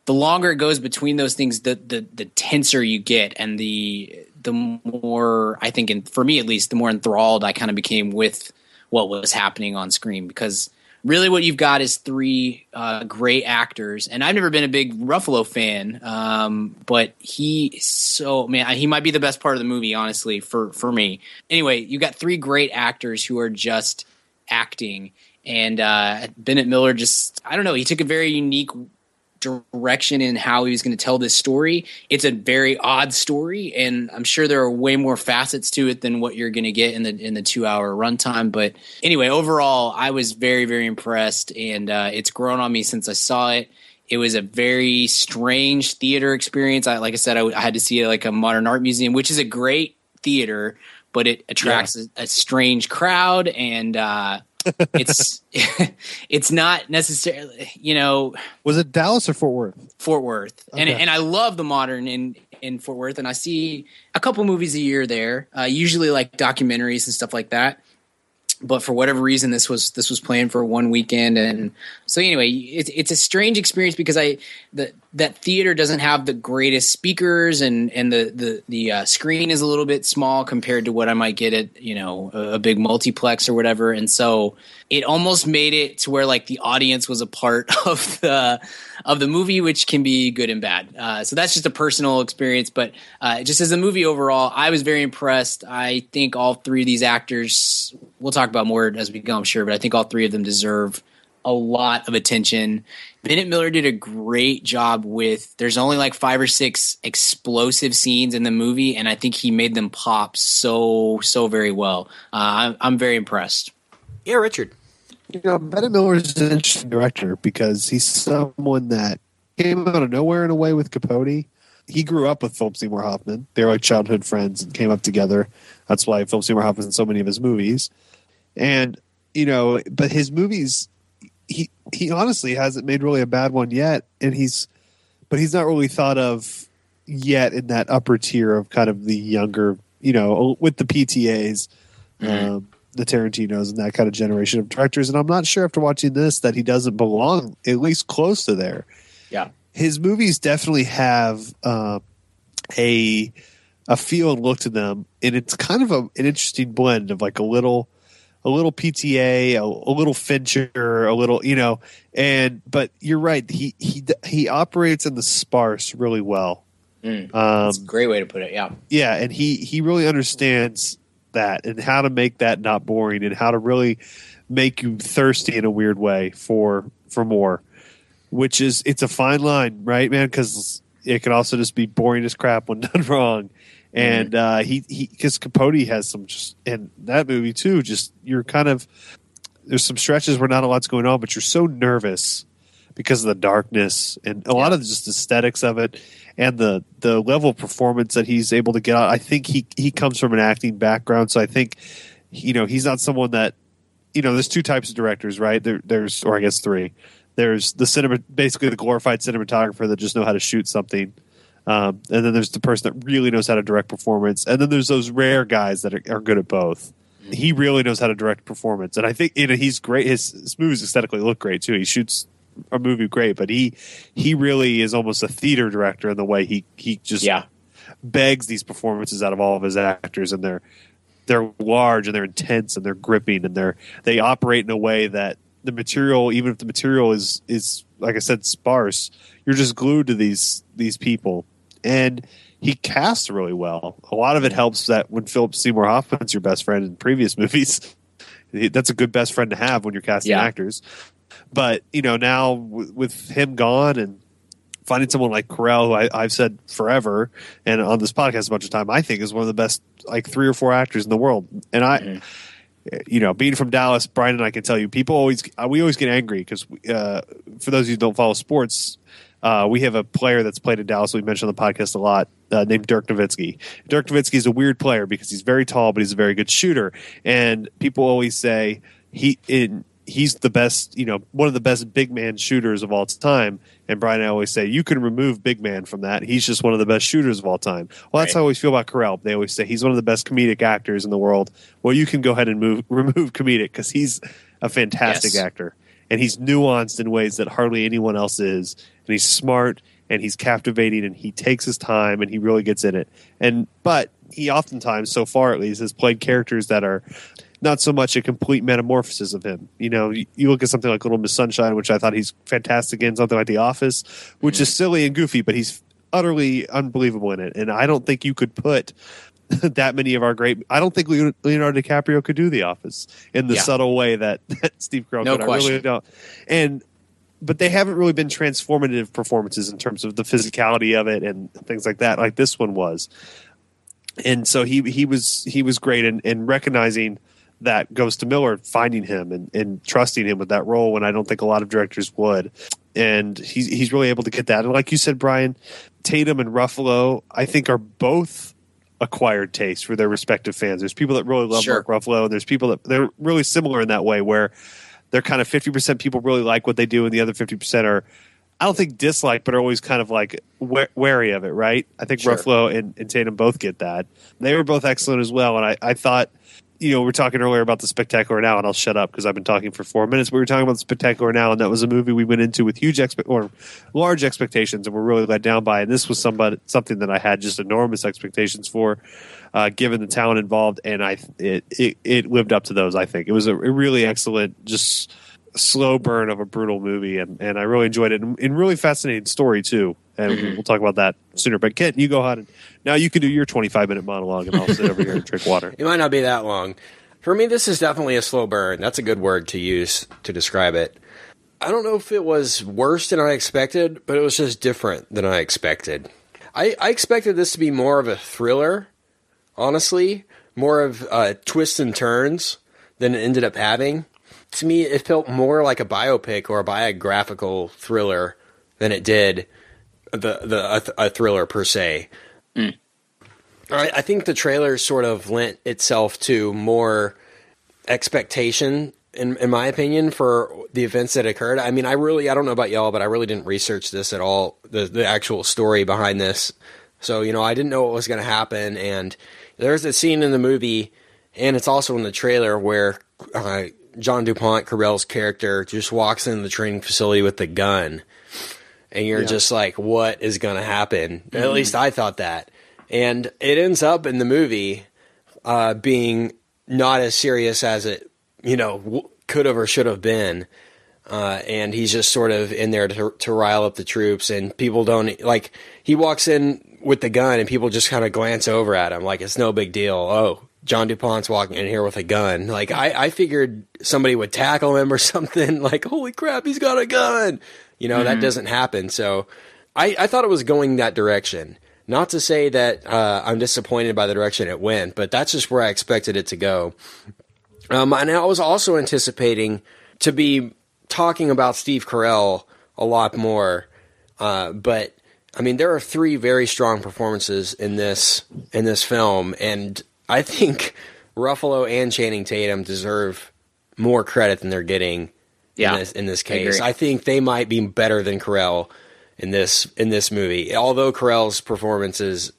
the longer it goes between those things, the the the tenser you get and the the more I think, and for me at least, the more enthralled I kind of became with what was happening on screen. Because really what you've got is three uh, great actors and i've never been a big ruffalo fan um, but he so man he might be the best part of the movie honestly for for me. Anyway you got three great actors who are just acting and uh, bennett miller just i don't know he took a very unique direction in how he was going to tell this story. It's a very odd story, and I'm sure there are way more facets to it than what you're going to get in the in the two hour runtime. But anyway, overall, I was very very impressed, and uh, it's grown on me since I saw it. It was a very strange theater experience. I, like I said, I, I had to see it like a modern art museum, which is a great theater, but it attracts yeah. a, a, strange crowd, and uh, it's it's not necessarily you know. Was it Dallas or Fort Worth? Fort Worth, okay. and and I love the modern in in Fort Worth, and I see a couple movies a year there, uh, usually like documentaries and stuff like that but for whatever reason this was this was planned for one weekend and so anyway it's it's a strange experience because i the that theater doesn't have the greatest speakers and and the the the uh, screen is a little bit small compared to what i might get at you know a, a, big multiplex or whatever and so it almost made it to where like the audience was a part of the of the movie, which can be good and bad. Uh, so that's just a personal experience. But uh, just as a movie overall, I was very impressed. I think all three of these actors, we'll talk about more as we go, I'm sure, but I think all three of them deserve a lot of attention. Bennett Miller did a great job with. There's only like five or six explosive scenes in the movie, and I think he made them pop so so very well. Uh, I'm, I'm very impressed. Yeah, Richard. You know, Bennett Miller is an interesting director because he's someone that came out of nowhere in a way with Capote. He grew up with Philip Seymour Hoffman. They were like childhood friends and came up together. That's why Philip Seymour Hoffman's in so many of his movies. And, you know, but his movies, he he honestly hasn't made really a bad one yet. And he's, but he's not really thought of yet in that upper tier of kind of the younger, you know, with the PTAs. Mm-hmm. Um, the Tarantinos and that kind of generation of directors. And I'm not sure after watching this that he doesn't belong at least close to there. Yeah, his movies definitely have uh, a a feel and look to them, and it's kind of a, an interesting blend of like a little a little PTA, a, a, little Fincher, a little, you know, and but you're right. He he he operates in the sparse really well. Mm, um, that's a great way to put it. Yeah, yeah, and he he really understands that and how to make that not boring and how to really make you thirsty in a weird way for for more which is it's a fine line right man because it can also just be boring as crap when done wrong and mm-hmm. uh he he because capote has some just and that movie too just you're kind of there's some stretches where not a lot's going on but you're so nervous because of the darkness and a lot of just aesthetics of it and the the level of performance that he's able to get out. I think he he comes from an acting background, so I think you know he's not someone that you know. There's two types of directors, right? There, there's or I guess three. There's the cinema, basically the glorified cinematographer that just know how to shoot something. Um, and then there's the person that really knows how to direct performance, and then there's those rare guys that are, are good at both. He really knows how to direct performance, and I think you know he's great. His, his movies aesthetically look great too. He shoots a movie great, but he he really is almost a theater director in the way he he just yeah. begs these performances out of all of his actors, and they're they're large and they're intense and they're gripping and they're they operate in a way that the material, even if the material is is like I said sparse, you're just glued to these these people, and he casts really well. A lot of it helps that when Philip Seymour Hoffman's your best friend in previous movies, that's a good best friend to have when you're casting yeah. actors. But you know now w- with him gone and finding someone like Carell, who I, have said forever and on this podcast a bunch of time, I think is one of the best like three or four actors in the world. And I, mm-hmm. you know, being from Dallas, Brian and I can tell you, people always we always get angry because uh, for those of you who don't follow sports. Uh, we have a player that's played in Dallas. We mentioned on the podcast a lot, uh, named Dirk Nowitzki. Dirk Nowitzki is a weird player because he's very tall, but he's a very good shooter. And people always say he in he's the best, you know, one of the best big man shooters of all time. And Brian, I always say you can remove big man from that. He's just one of the best shooters of all time. Well, that's right. how I always feel about Carell. They always say he's one of the best comedic actors in the world. Well, you can go ahead and move remove comedic because he's a fantastic yes. actor and he's nuanced in ways that hardly anyone else is. And he's smart and he's captivating and he takes his time and he really gets in it. And but he oftentimes, so far at least, has played characters that are not so much a complete metamorphosis of him. You know, you, you, look at something like Little Miss Sunshine, which I thought he's fantastic in, something like The Office, which mm-hmm. is silly and goofy, but he's utterly unbelievable in it. And I don't think you could put that many of our great. I don't think Leonardo DiCaprio could do The Office in the yeah. subtle way that, that Steve Carell no could. Question. I really don't. And but they haven't really been transformative performances in terms of the physicality of it and things like that, like this one was. And so he he was he was great in, in recognizing that goes to Miller, finding him and, and trusting him with that role when I don't think a lot of directors would. And he's he's really able to get that. And like you said, Brian, Tatum and Ruffalo, I think are both acquired taste for their respective fans. There's people that really love Sure. Mark Ruffalo, and there's people that they're really similar in that way, where they're kind of 50% people really like what they do, and the other 50% are, I don't think dislike, but are always kind of like wary of it, right? I think Sure. Ruffalo and, and Tatum both get that. They were both excellent as well, and I, I thought. You know, we we're talking earlier about the Spectacular Now, and I'll shut up because I've been talking for four minutes. We were talking about the Spectacular Now, and that was a movie we went into with huge expe- or large expectations, and we're really let down by. And this was somebody something that I had just enormous expectations for, uh, given the talent involved, and I it, it it lived up to those. I think it was a really excellent, just slow burn of a brutal movie, and, and I really enjoyed it, and, and really fascinating story too. And we'll talk about that sooner. But Kent, you go ahead and now you can do your twenty five minute monologue, and I'll sit over here and drink water. It might not be that long. For me, this is definitely a slow burn. That's a good word to use to describe it. I don't know if it was worse than I expected, but it was just different than I expected. I, I expected this to be more of a thriller, honestly, more of uh, twists and turns than it ended up having. To me, it felt more like a biopic or a biographical thriller than it did the the a, a thriller per se. I, I think the trailer sort of lent itself to more expectation, in, in my opinion, for the events that occurred. I mean, I really, I don't know about y'all, but I really didn't research this at all, the, the actual story behind this. So, you know, I didn't know what was going to happen. And there's a scene in the movie, and it's also in the trailer, where uh, John DuPont, Carell's character, just walks in the training facility with the gun. And you're Yeah. just like, what is going to happen? At least I thought that. And it ends up in the movie uh, being not as serious as it, you know, w- could have or should have been. Uh, and he's just sort of in there to, to rile up the troops, and people don't like. He walks in with the gun, and people just kind of glance over at him like it's no big deal. Oh, John Dupont's walking in here with a gun. Like I, I figured somebody would tackle him or something. Like holy crap, he's got a gun. You know that doesn't happen. So I, I thought it was going that direction. Not to say that uh, I'm disappointed by the direction it went, but that's just where I expected it to go. Um, and I was also anticipating to be talking about Steve Carell a lot more. Uh, but I mean, there are three very strong performances in this in this film, and I think Ruffalo and Channing Tatum deserve more credit than they're getting Yeah, in this in this case. agree. I, think they might be better than Carell in this in this movie. Although Carell's performance is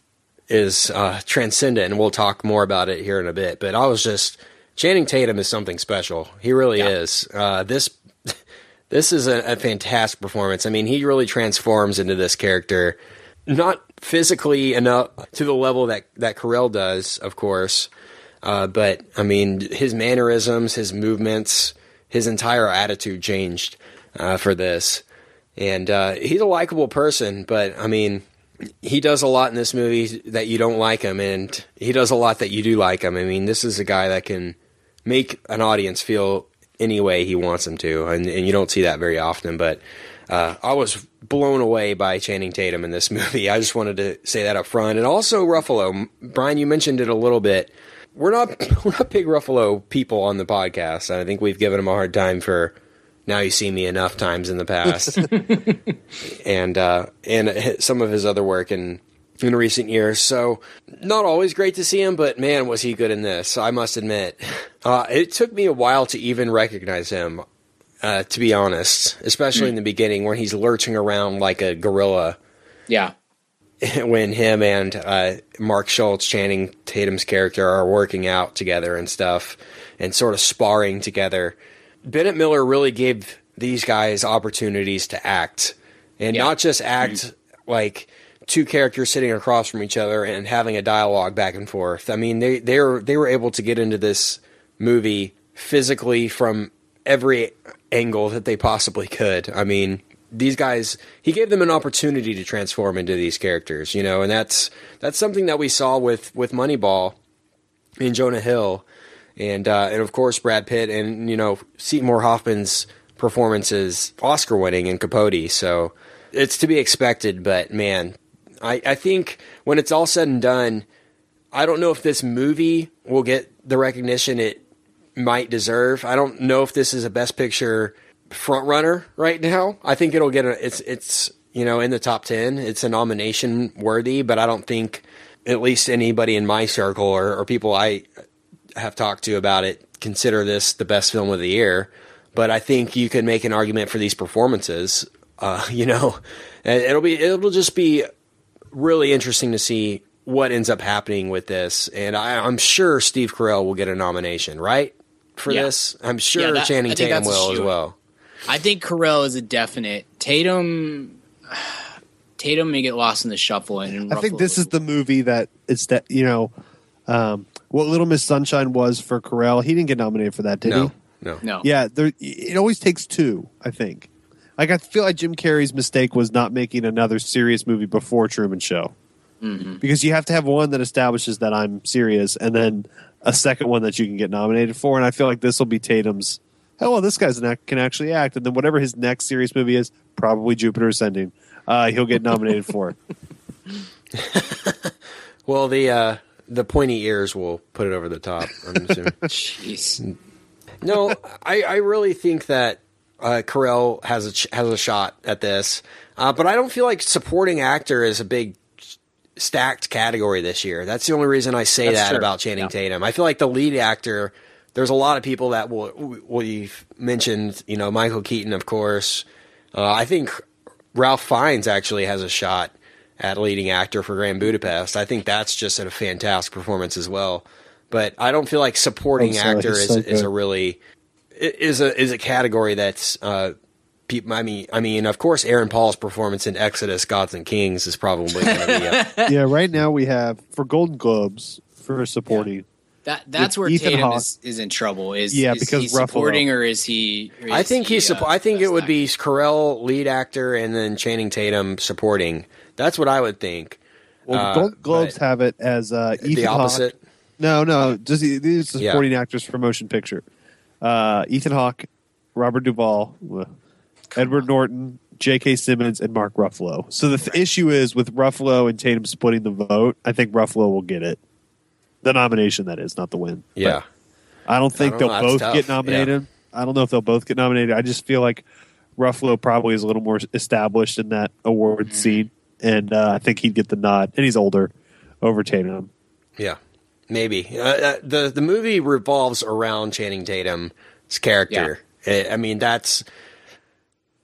is uh, transcendent, and we'll talk more about it here in a bit. But I was just Channing Tatum is something special. He really is. Uh, this this is a, a fantastic performance. I mean, he really transforms into this character, not physically enough to the level that that Carell does, of course. Uh, but I mean, his mannerisms, his movements, his entire attitude changed uh, for this. And uh, he's a likable person, but I mean, he does a lot in this movie that you don't like him, and he does a lot that you do like him. I mean, this is a guy that can make an audience feel any way he wants them to, and, and you don't see that very often. But uh, I was blown away by Channing Tatum in this movie. I just wanted to say that up front, and also Ruffalo. Brian, you mentioned it a little bit. We're not we're not big Ruffalo people on the podcast. I think we've given him a hard time for now you see me enough times in the past, and uh, and some of his other work in in recent years. So not always great to see him, but man, was he good in this? I must admit, uh, it took me a while to even recognize him. Uh, to be honest, especially in the beginning when he's lurching around like a gorilla Yeah. when him and uh, Mark Schultz, Channing Tatum's character, are working out together and stuff, and sort of sparring together. Bennett Miller really gave these guys opportunities to act, and Yeah. not just act like two characters sitting across from each other and having a dialogue back and forth. I mean, they they were they were able to get into this movie physically from every angle that they possibly could. I mean, these guys he gave them an opportunity to transform into these characters, you know, and that's that's something that we saw with with Moneyball and Jonah Hill and uh, and of course Brad Pitt and you know Seymour Hoffman's performances Oscar winning in Capote. So it's to be expected, but man, I, I think when it's all said and done, I don't know if this movie will get the recognition it might deserve. I don't know if this is a best picture front runner right now. I think it'll get a it's it's you know in the top 10. It's a nomination worthy, but I don't think at least anybody in my circle or, or people I have talked to about it consider this the best film of the year. But I think you can make an argument for these performances. Uh, you know, it'll be it'll just be really interesting to see what ends up happening with this. And I, I'm sure Steve Carell will get a nomination, right? For Yeah. this, I'm sure Yeah, that- Channing Tatum will as well. I think Carell is a definite. Tatum, Tatum may get lost in the shuffle. And I think this is the movie that it's that you know um, what Little Miss Sunshine was for Carell. He didn't get nominated for that, did No, he? no, no. Yeah, there. It always takes two. I think. Like I feel like Jim Carrey's mistake was not making another serious movie before Truman Show, Mm-hmm. because you have to have one that establishes that I'm serious, and then a second one that you can get nominated for. And I feel like this will be Tatum's. Oh well, this guy's an act, can actually act, and then whatever his next serious movie is, probably Jupiter Ascending, uh, he'll get nominated for. Well, the uh, the pointy ears will put it over the top. I'm assuming. Jeez. no, I, I really think that uh, Carell has a ch- has a shot at this, uh, but I don't feel like supporting actor is a big stacked category this year. That's the only reason I say That's that true. about Channing Yeah. Tatum. I feel like the lead actor. There's a lot of people that will. We've mentioned, you know, Michael Keaton, of course. Uh, I think Ralph Fiennes actually has a shot at leading actor for Grand Budapest. I think that's just a fantastic performance as well. But I don't feel like supporting so actor is so is a really is a is a category that's uh people I mean I mean of course Aaron Paul's performance in Exodus Gods and Kings is probably going to be up. yeah, right now we have for Golden Globes for supporting. That that's where Ethan Tatum Hawke. is, is in trouble. Is Yeah, is because he Ruffalo. supporting or is he? or I is think he, he's. uh, suppo- I think it would actor? be Carell lead actor and then Channing Tatum supporting. That's what I would think. Well, Uh, Golden Globes have it as uh, Ethan the Hawke. opposite. No, no, just these are Yeah. supporting actors for motion picture. Uh, Ethan Hawke, Robert Duvall, Edward Norton, J.K. Simmons, and Mark Ruffalo. So the th- issue is with Ruffalo and Tatum splitting the vote. I think Ruffalo will get it, the nomination that is, not the win. Yeah. I don't think I don't they'll know, both get nominated. I don't know if they'll both get nominated. I just feel like Ruffalo probably is a little more established in that award Mm-hmm. scene, and uh, I think he'd get the nod. And he's older over Tatum. Yeah, maybe. Uh, uh, the The movie revolves around Channing Tatum's character. I I mean, that's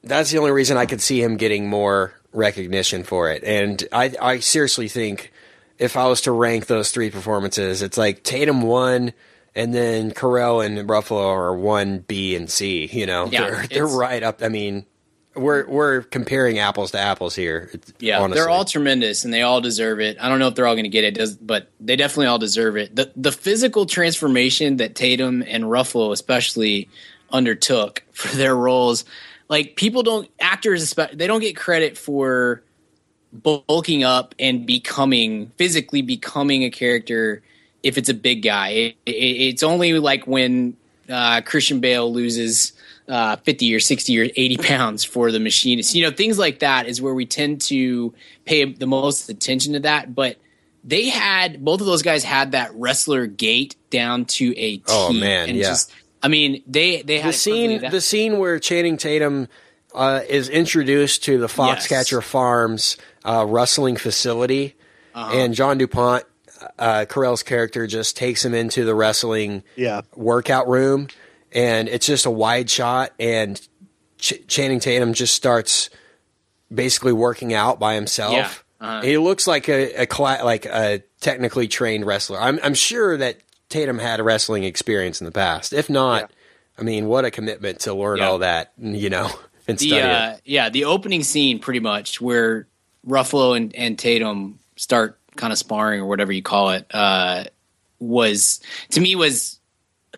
that's the only reason I could see him getting more recognition for it. And I, I seriously think if I was to rank those three performances, it's like Tatum one, and then Carell and Ruffalo are one, B, and C. You know, Yeah, they're they're right up. I mean, we're we're comparing apples to apples here. Yeah, honestly. they're all tremendous and they all deserve it. I don't know if they're all going to get it, does but they definitely all deserve it. The the physical transformation that Tatum and Ruffalo especially undertook for their roles, like people don't actors they don't get credit for bulking up and becoming physically becoming a character if it's a big guy. It, it, it's only like when uh, Christian Bale loses uh, 50 or 60 or 80 pounds for the machinist. You know, things like that is where we tend to pay the most attention to that. But they had both of those guys had that wrestler gait down to a T. Oh, man, and yeah. Just, I mean, they they had the scene that- the scene where Channing Tatum uh, is introduced to the Foxcatcher Yes. Farms uh, wrestling facility, Uh-huh. and John Dupont, uh, Carell's character, just takes him into the wrestling Yeah. workout room, and it's just a wide shot, and Ch- Channing Tatum just starts basically working out by himself. Yeah, uh-huh. He looks like a, a cla- like a technically trained wrestler. I'm I'm sure that Tatum had a wrestling experience in the past. If not, I mean, what a commitment to learn Yeah. all that, you know, and the study uh, it. yeah the opening scene pretty much where Ruffalo and, and Tatum start kind of sparring or whatever you call it uh, was to me was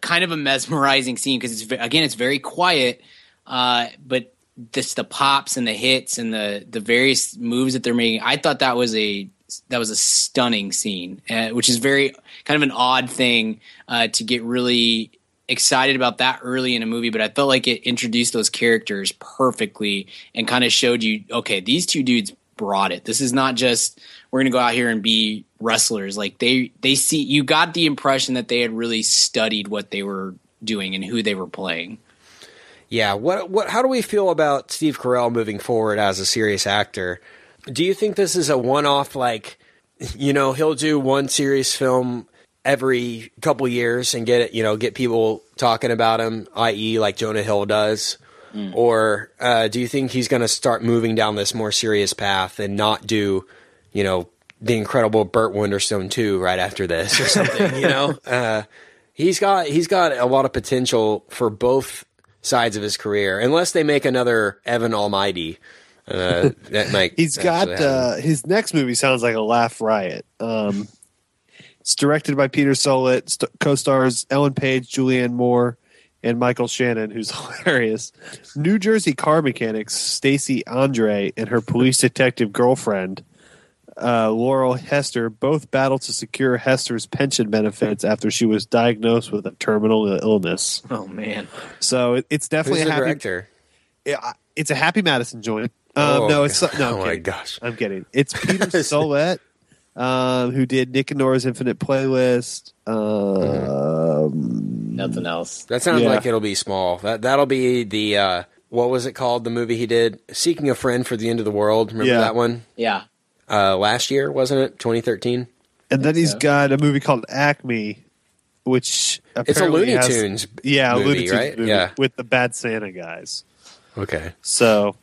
kind of a mesmerizing scene because it's again it's very quiet uh, but this the pops and the hits and the the various moves that they're making I thought that was a that was a stunning scene uh, which is very kind of an odd thing uh, to get really excited about that early in a movie, but I felt like it introduced those characters perfectly and kind of showed you, okay, these two dudes brought it. This is not just we're gonna go out here and be wrestlers. Like they they see you got the impression that they had really studied what they were doing and who they were playing. Yeah, what what how do we feel about Steve Carell moving forward as a serious actor? Do you think this is a one-off like you know, he'll do one serious film every couple years and get it, you know, get people talking about him, i.e., like Jonah Hill does? Mm. Or uh, do you think he's going to start moving down this more serious path and not do, you know, the incredible Burt Wonderstone two right after this or something? you know, uh, he's got he's got a lot of potential for both sides of his career, unless they make another Evan Almighty. Uh, that might. he's got uh, his next movie sounds like a laugh riot. Um, it's directed by Peter Sollett, st- co-stars Ellen Page, Julianne Moore, and Michael Shannon, who's hilarious. New Jersey car mechanics Stacie Andree and her police detective girlfriend uh, Laurel Hester both battle to secure Hester's pension benefits after she was diagnosed with a terminal illness. Oh man! So it, it's definitely Who's a happy. Director? It, it's a Happy Madison joint. Um, Oh, no, it's no. I'm Oh, my gosh. I'm kidding. It's Peter Sollett, um, who did Nick and Nora's Infinite Playlist. Um, Nothing else. That sounds Yeah. like it'll be small. That that'll be the uh, what was it called? The movie he did, Seeking a Friend for the End of the World. Remember Yeah. that one? Yeah. Uh, last year, wasn't it? 2013. and then he's so. got a movie called Acme, which It's a apparently Looney has- Tunes. yeah, movie, Looney Tunes right? movie Yeah. with the Bad Santa guys. Okay. So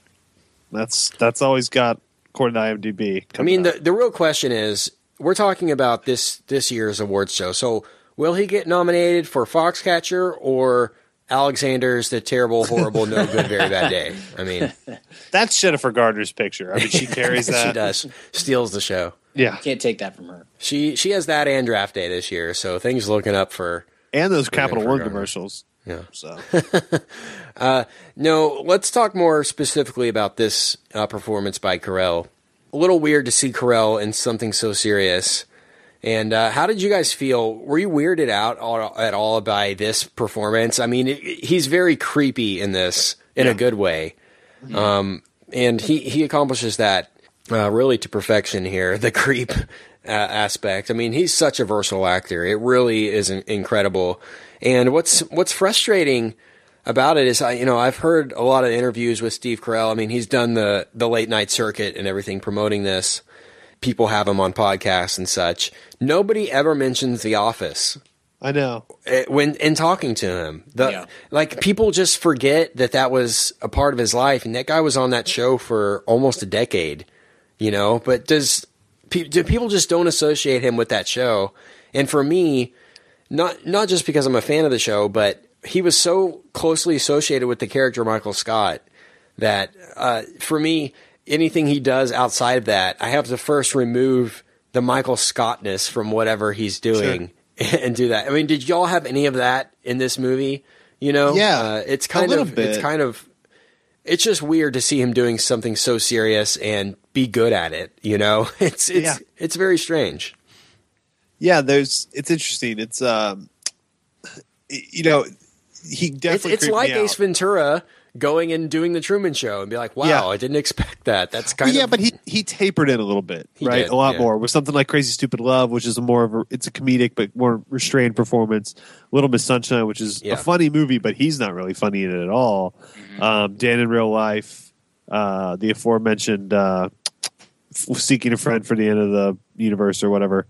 that's that's all he's got according to IMDb. I mean, coming the the real question is, we're talking about this this year's awards show. So, will he get nominated for Foxcatcher or Alexander's The Terrible, Horrible, No Good, Very Bad Day? I mean, that's Jennifer Garner's picture. I mean, she carries that. she does steals the show. Yeah, Can't take that from her. She she has that and draft day this year, so things looking up for and those Capital One Garner. commercials. Yeah. So No, let's talk more specifically about this uh, performance by Carell. A little weird to see Carell in something so serious. And uh, how did you guys feel? Were you weirded out all, at all by this performance? I mean, it, he's very creepy in this in a good way, um, and he he accomplishes that uh, really to perfection here. The creep uh, aspect. I mean, he's such a versatile actor. It really is in- incredible. And what's what's frustrating about it is I you know I've heard a lot of interviews with Steve Carell. I mean, he's done the the late night circuit and everything promoting this. People have him on podcasts and such. Nobody ever mentions The Office I know. eh, when in talking to him. The Yeah. like people just forget that that was a part of his life, and that guy was on that show for almost a decade. You know, but does do people just don't associate him with that show? And for me, not not just because I'm a fan of the show, but he was so closely associated with the character Michael Scott that uh, for me, anything he does outside of that, I have to first remove the Michael Scottness from whatever he's doing and do that. I mean, did y'all have any of that in this movie? You know, Yeah, uh, it's kind of it's kind of it's just weird to see him doing something so serious and be good at it. You know, it's it's Yeah. it's very strange. Yeah, there's. It's interesting. It's um, you know, he definitely. it's creeped like me out. Ace Ventura going and doing the Truman Show and be like, "Wow, Yeah. I didn't expect that." That's kind Well, yeah, of but he he tapered it a little bit, He right? did, a lot yeah. more with something like Crazy Stupid Love, which is a more of a it's a comedic but more restrained performance. Little Miss Sunshine, which is Yeah. a funny movie, but he's not really funny in it at all. Um, Dan in Real Life, uh, the aforementioned uh, Seeking a Friend for the End of the Universe or whatever.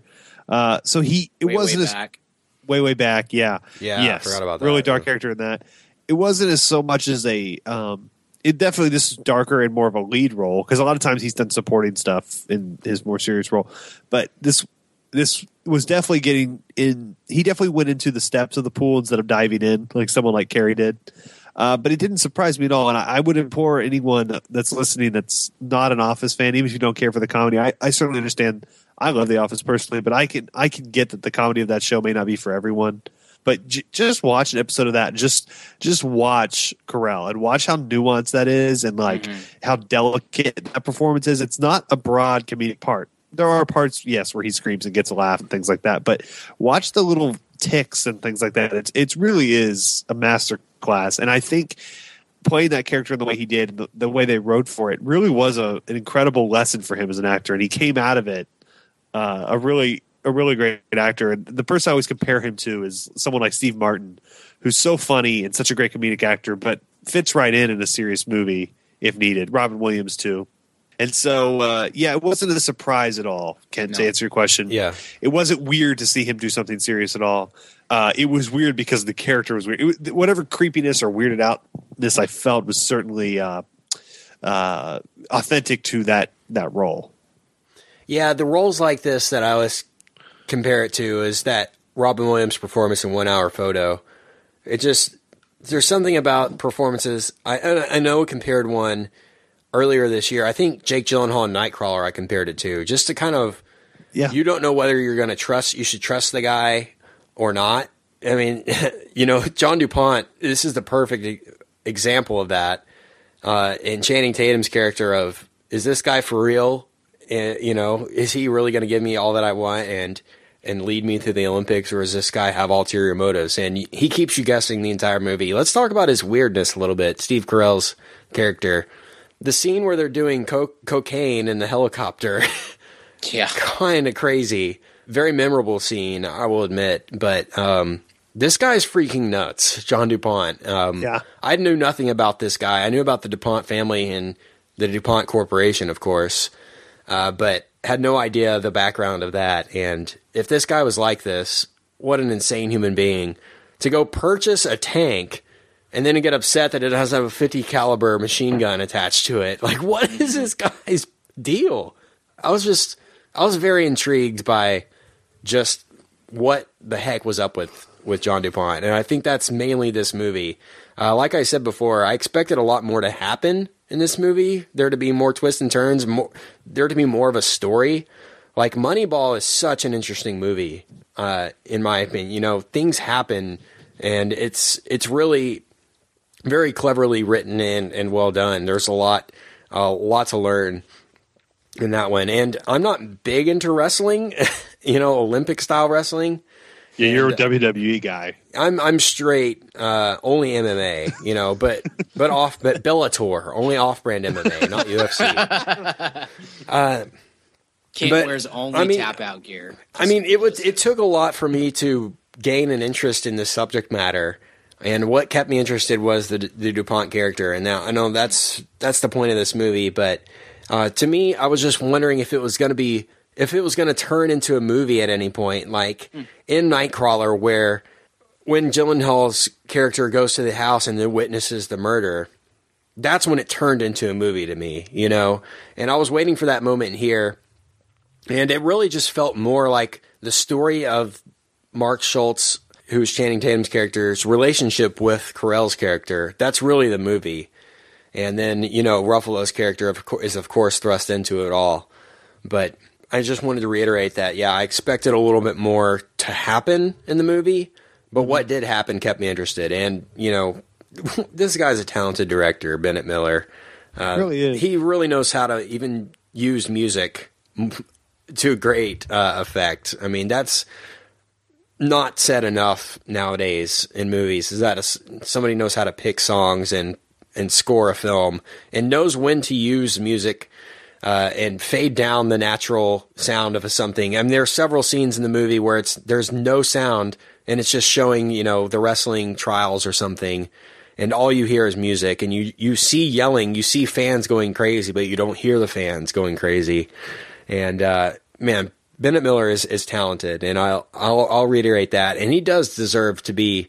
Uh, so he it Way, wasn't way as back. way way back yeah. Yeah, I forgot about really dark character in that. It wasn't as so much as a um it definitely this is darker and more of a lead role because a lot of times he's done supporting stuff in his more serious role. But this this was definitely getting in he definitely went into the steps of the pool instead of diving in like someone like Carrie did. Uh, but it didn't surprise me at all and I, I would implore anyone that's listening that's not an office fan even if you don't care for the comedy I, I certainly understand I love The Office personally, but I can I can get that the comedy of that show may not be for everyone. But j- just watch an episode of that. Just just watch Carell and watch how nuanced that is, and like mm-hmm. how delicate that performance is. It's not a broad comedic part. there are parts, yes, where he screams and gets a laugh and things like that. But watch the little ticks and things like that. It's it really is a master class, and I think playing that character in the way he did, the, the way they wrote for it, really was a, an incredible lesson for him as an actor, and he came out of it uh, a really a really great actor. And the person I always compare him to is someone like Steve Martin, who's so funny and such a great comedic actor, but fits right in in a serious movie if needed. Robin Williams too. And so, uh, yeah, it wasn't a surprise at all, Ken, to answer your question. Yeah. It wasn't weird to see him do something serious at all. Uh, it was weird because the character was weird. Was, whatever creepiness or weirded outness I felt was certainly uh, uh, authentic to that that role. Yeah, the roles like this that I always compare it to is that Robin Williams performance in One Hour Photo. It just there's something about performances. I I know I compared one earlier this year. I think Jake Gyllenhaal in Nightcrawler. I compared it to just to kind of Yeah. you don't know whether you're going to trust. You should trust the guy or not. I mean, you know, John Dupont. This is the perfect example of that. Uh, in Channing Tatum's character of is this guy for real? And, you know, is he really going to give me all that I want and and lead me to the Olympics, or does this guy have ulterior motives? And he keeps you guessing the entire movie. Let's talk about his weirdness a little bit. Steve Carell's character, the scene where they're doing co- cocaine in the helicopter. Yeah. kind of crazy. Very memorable scene, I will admit. But um, this guy's freaking nuts, John DuPont. Um, Yeah. I knew nothing about this guy. I knew about the DuPont family and the DuPont Corporation, of course, uh, but had no idea the background of that. And if this guy was like this, what an insane human being to go purchase a tank and then get upset that it has a 50 caliber machine gun attached to it. Like, what is this guy's deal? I was just, I was very intrigued by just what the heck was up with with John Dupont, and I think that's mainly this movie. Uh, like I said before, I expected a lot more to happen in this movie. There to be more twists and turns, more, there to be more of a story. Like Moneyball is such an interesting movie, uh, in my opinion. You know, things happen, and it's it's really very cleverly written and, and well done. There's a lot, a lot to learn in that one. And I'm not big into wrestling, you know, Olympic style wrestling. Yeah, you're a WWE guy. I'm I'm straight, uh, only MMA, you know, but but off, but Bellator, only off-brand MMA, not UFC. Uh, Kid But, wears only I mean- tap out gear. I mean, it was it took a lot for me to gain an interest in this subject matter, and what kept me interested was the the Dupont character. And now I know that's that's the point of this movie, but uh, to me, I was just wondering if it was going to be if it was going to turn into a movie at any point, like hmm. in Nightcrawler, where when Gyllenhaal's character goes to the house and then witnesses the murder. That's when it turned into a movie to me, you know? And I was waiting for that moment here. And it really just felt more like the story of Mark Schultz, who's Channing Tatum's character's relationship with Carell's character. That's really the movie. And then, you know, Ruffalo's character is, of course, thrust into it all. But I just wanted to reiterate that, yeah, I expected a little bit more to happen in the movie. But what did happen kept me interested. And, you know, this guy's a talented director, Bennett Miller. Uh, Really is. He really knows how to even use music to great uh, effect. I mean, that's not said enough nowadays in movies. Is that a somebody knows how to pick songs and and score a film and knows when to use music uh, and fade down the natural sound of a something. I mean, there are several scenes in the movie where it's there's no sound and it's just showing you know the wrestling trials or something. And all you hear is music, and you, you see yelling, you see fans going crazy, but you don't hear the fans going crazy. And uh, man, Bennett Miller is, is talented, and I'll, I'll I'll reiterate that. And he does deserve to be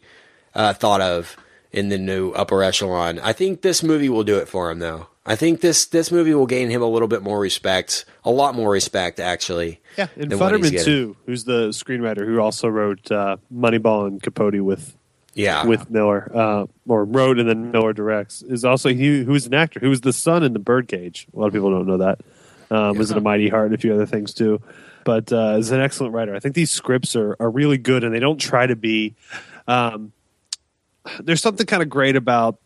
uh, thought of in the new upper echelon. I think this movie will do it for him, though. I think this this movie will gain him a little bit more respect, a lot more respect, actually. Yeah, and Futterman too, who's the screenwriter who also wrote uh, Moneyball and Capote with Yeah, with Miller, uh, or wrote and then Miller directs. Is also he who was an actor who was the son in the Birdcage. A lot of people don't know that. Um, Was in a Mighty Heart and a few other things too. But uh, is an excellent writer. I think these scripts are are really good, and they don't try to be. Um, there's something kind of great about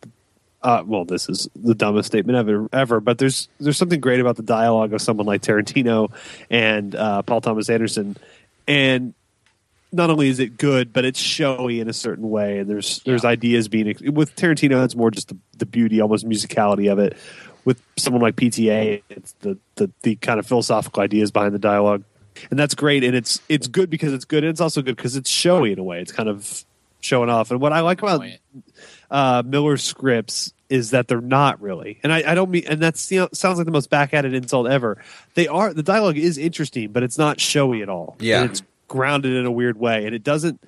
uh, well, this is the dumbest statement ever, ever, but there's there's something great about the dialogue of someone like Tarantino and uh, Paul Thomas Anderson, and not only is it good, but it's showy in a certain way, and there's there's ideas being with Tarantino. That's more just the, the beauty, almost musicality of it. With someone like PTA, it's the, the the kind of philosophical ideas behind the dialogue, and that's great. And it's it's good because it's good, and it's also good because it's showy in a way. It's kind of showing off. And what I like about uh, Miller's scripts is that they're not really, and I, I don't mean, and that you know, sounds like the most backhanded insult ever. They are the dialogue is interesting, but it's not showy at all. Yeah. And it's grounded in a weird way, and it doesn't.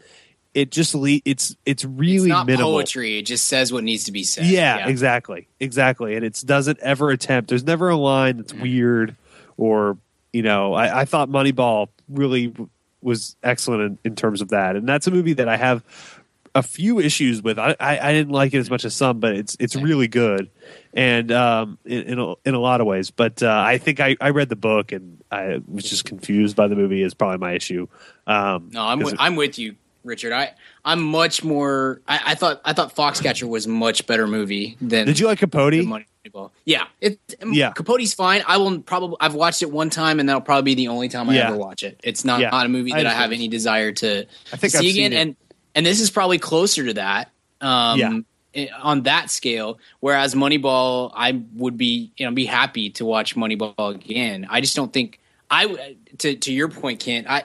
It just le- it's it's really It's not minimal. poetry. It just says what needs to be said. Yeah, exactly, exactly. And it doesn't ever attempt. There's never a line that's weird, or you know, I, I thought Moneyball really was excellent in, in terms of that. And that's a movie that I have a few issues with. I, I, I didn't like it as much as some, but it's it's really good, and um, in in a, in a lot of ways. But uh, I think I, I read the book and I was just confused by the movie. Is probably my issue. Um, No, I'm with, it- I'm with you, Richard. I I'm much more. I, I thought I thought Foxcatcher was much better movie than. Did you like Capote? Moneyball. Yeah, it. Yeah. Capote's fine. I will probably. I've watched it one time, and that'll probably be the only time I Yeah. ever watch it. It's not, Yeah. not a movie that I, understand. have any desire to I think see I've again. seen it. And and this is probably closer to that. Um, Yeah. On that scale, whereas Moneyball, I would be you know be happy to watch Moneyball again. I just don't think I to to your point, Kent. I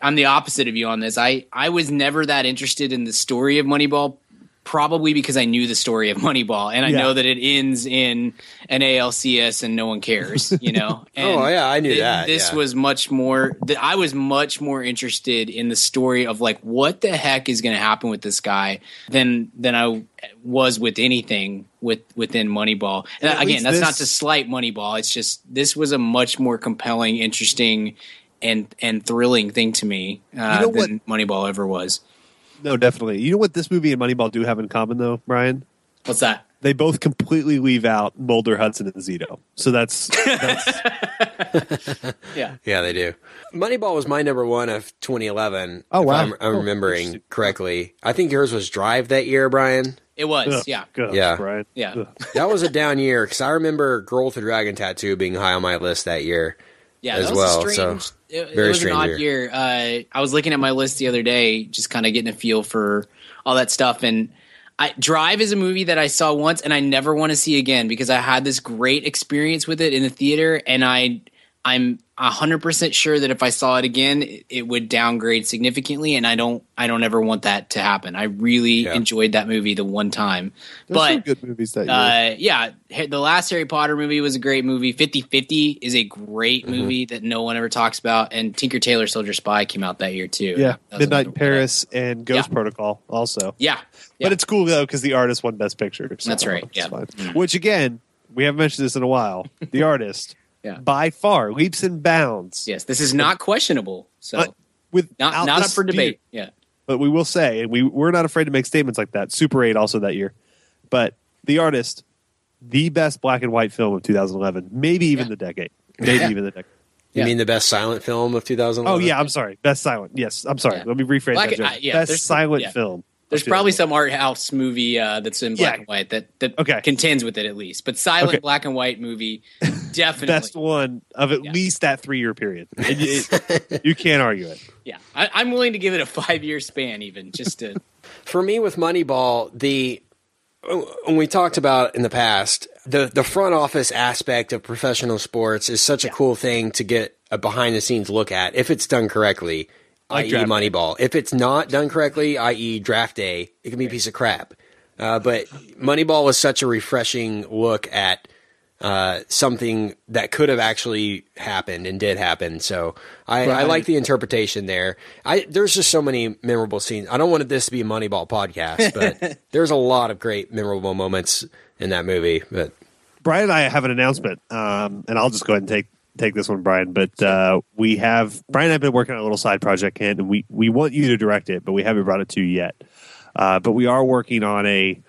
I'm the opposite of you on this. I I was never that interested in the story of Moneyball, probably because I knew the story of Moneyball, and I Yeah. know that it ends in an ALCS and no one cares. You know. And Oh, yeah, I knew thi- that, This yeah. was much more. That I was much more interested in the story of like what the heck is going to happen with this guy than than I was with anything with within Moneyball. And again, that's not to slight Moneyball. It's just this was a much more compelling, interesting, and and thrilling thing to me uh, You know what- than Moneyball ever was. No, definitely. You know what this movie and Moneyball do have in common, though, Brian? What's that? They both completely leave out Mulder, Hudson, and Zito. So that's, that's Yeah. Yeah, they do. Moneyball was my number one of 2011. Oh, if wow. I'm, I'm Oh, remembering correctly. I think yours was Drive that year, Brian. It was, Ugh, yeah. gosh, Yeah. Brian. Yeah. Ugh. That was a down year because I remember Girl with the Dragon Tattoo being high on my list that year. Yeah, as that was well. a strange. so it, it very was an strange odd year. year. Uh, I was looking at my list the other day, just kind of getting a feel for all that stuff. And I, Drive is a movie that I saw once, and I never want to see again because I had this great experience with it in the theater, and I I'm hundred percent sure that if I saw it again, it, would downgrade significantly, and I don't I don't ever want that to happen. I really Yeah. enjoyed that movie the one time, There's but good movies that year. uh, yeah, the last Harry Potter movie was a great movie. 50-50 is a great Mm-hmm. movie that no one ever talks about. And Tinker Tailor Soldier Spy came out that year too. yeah, Midnight in Paris and Ghost Protocol also. Yeah, yeah. But it's cool, though, because the artist won Best Picture. so That's right, yeah. fine. Which, again, we haven't mentioned this in a while. The artist, Yeah. by far, leaps and bounds. yes, this is not questionable. So But with not not up for debate. Yeah, But we will say, and we we're not afraid to make statements like that. Super Eight also that year, but the artist, the best black and white film of 2011, maybe even the decade, maybe Yeah. even the decade. You Yeah. mean the best silent film of 2011? Oh yeah, I'm sorry, best silent. Yes, I'm sorry. Yeah. Let me rephrase Black- that. Joke. uh, yeah, best silent yeah. film. There's probably some art house movie uh, that's in black Yeah. and white that that Okay. contends with it at least. But silent Okay. black and white movie, definitely. best one of at Yeah. least that three year period. And you, you can't argue it. yeah, I, I'm willing to give it a five year span even just to. For me, with Moneyball, the when we talked about in the past, the the front office aspect of professional sports is such a cool thing to get a behind the scenes look at if it's done correctly, Like i.e. Moneyball. If it's not done correctly, i.e. draft day, it can be a piece of crap. Uh, but Moneyball was such a refreshing look at uh, something that could have actually happened and did happen. So I, I like the interpretation there. I there's just so many memorable scenes. I don't want this to be a Moneyball podcast, but there's a lot of great memorable moments in that movie. But Brian and I have an announcement, um, and I'll just go ahead and take take this one, Brian. But uh, we have Brian and I've been working on a little side project, Kent, and we we want you to direct it, but we haven't brought it to you yet. Uh, but we are working on a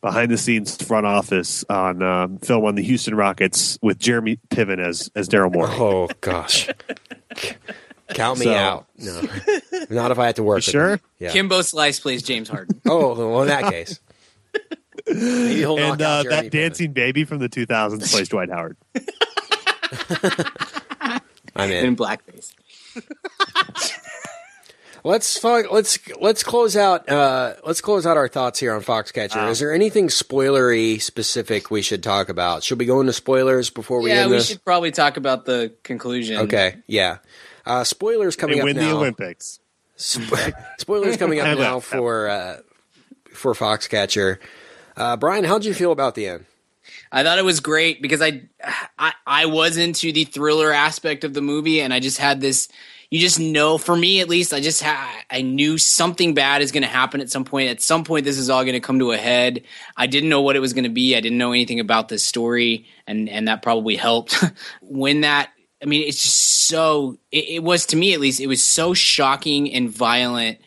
behind the scenes front office on um, film on the Houston Rockets with Jeremy Piven as as Daryl Morey. oh gosh, count me So- out. No, not if I had to work. with sure? them. Yeah. Kimbo Slice plays James Harden. oh, well, in that case, Maybe he'll and out uh, Jeremy that dancing baby from the 2000s plays Dwight Howard. I'm in in. blackface. Let's let's let's close out uh, let's close out our thoughts here on Foxcatcher. Is there anything spoilery specific we should talk about? Should we go into spoilers before we yeah, end we this? should probably talk about the conclusion. Okay, yeah. Uh, spoilers coming They up win the now. Olympics. Spo- spoilers coming up now for uh, for Foxcatcher. Uh, Brian, how'd you feel about the end? I thought it was great because I, I I was into the thriller aspect of the movie, and I just had this. You just know, for me at least, I just had I knew something bad is going to happen at some point. At some point, this is all going to come to a head. I didn't know what it was going to be. I didn't know anything about this story, and and that probably helped. when that, I mean, it's just so. It, it was to me at least. It was so shocking and violent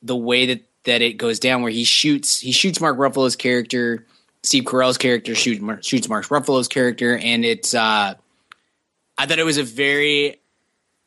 the way that that it goes down, where he shoots he shoots Mark Ruffalo's character. Steve Carell's character shoots Mar- shoots Mark Ruffalo's character, and it's. uh I thought it was a very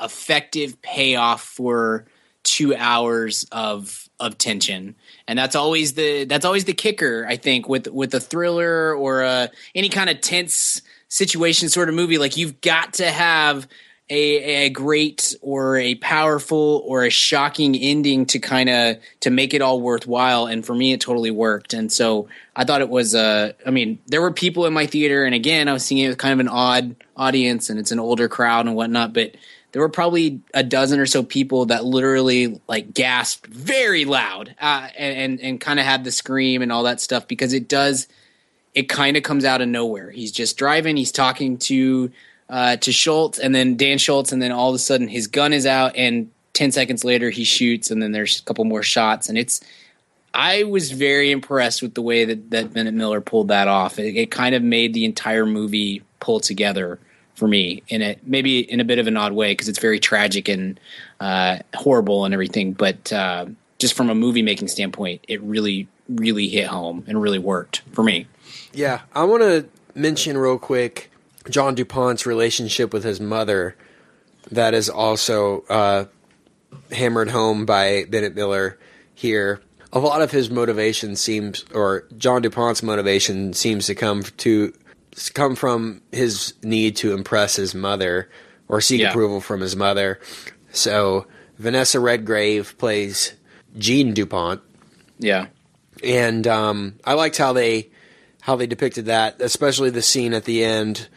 effective payoff for two hours of of tension, and that's always the that's always the kicker. I think with with a thriller or a, any kind of tense situation sort of movie, like you've got to have a, a great or a powerful or a shocking ending to kind of to make it all worthwhile and for me it totally worked. And so i thought it was uh i mean there were people in my theater and again i was seeing it with kind of an odd audience and it's an older crowd and whatnot but there were probably a dozen or so people that literally like gasped very loud uh, and and, and kind of had the scream and all that stuff because it does it kind of comes out of nowhere. He's just driving he's talking to uh, to Schultz and then Dave Schultz, and then all of a sudden his gun is out, and ten seconds later he shoots, and then there's a couple more shots, and it's. I was very impressed with the way that that Bennett Miller pulled that off. It, it kind of made the entire movie pull together for me in it, maybe in a bit of an odd way because it's very tragic and uh, horrible and everything, but uh, just from a movie making standpoint, it really, really hit home and really worked for me. Yeah, I want to mention real quick John DuPont's relationship with his mother. That is also uh, hammered home by Bennett Miller here. A lot of his motivation seems, or John DuPont's motivation seems to come to come from his need to impress his mother or seek Yeah. approval from his mother. So Vanessa Redgrave plays Jean DuPont, Yeah. and um, I liked how they how they depicted that, especially the scene at the end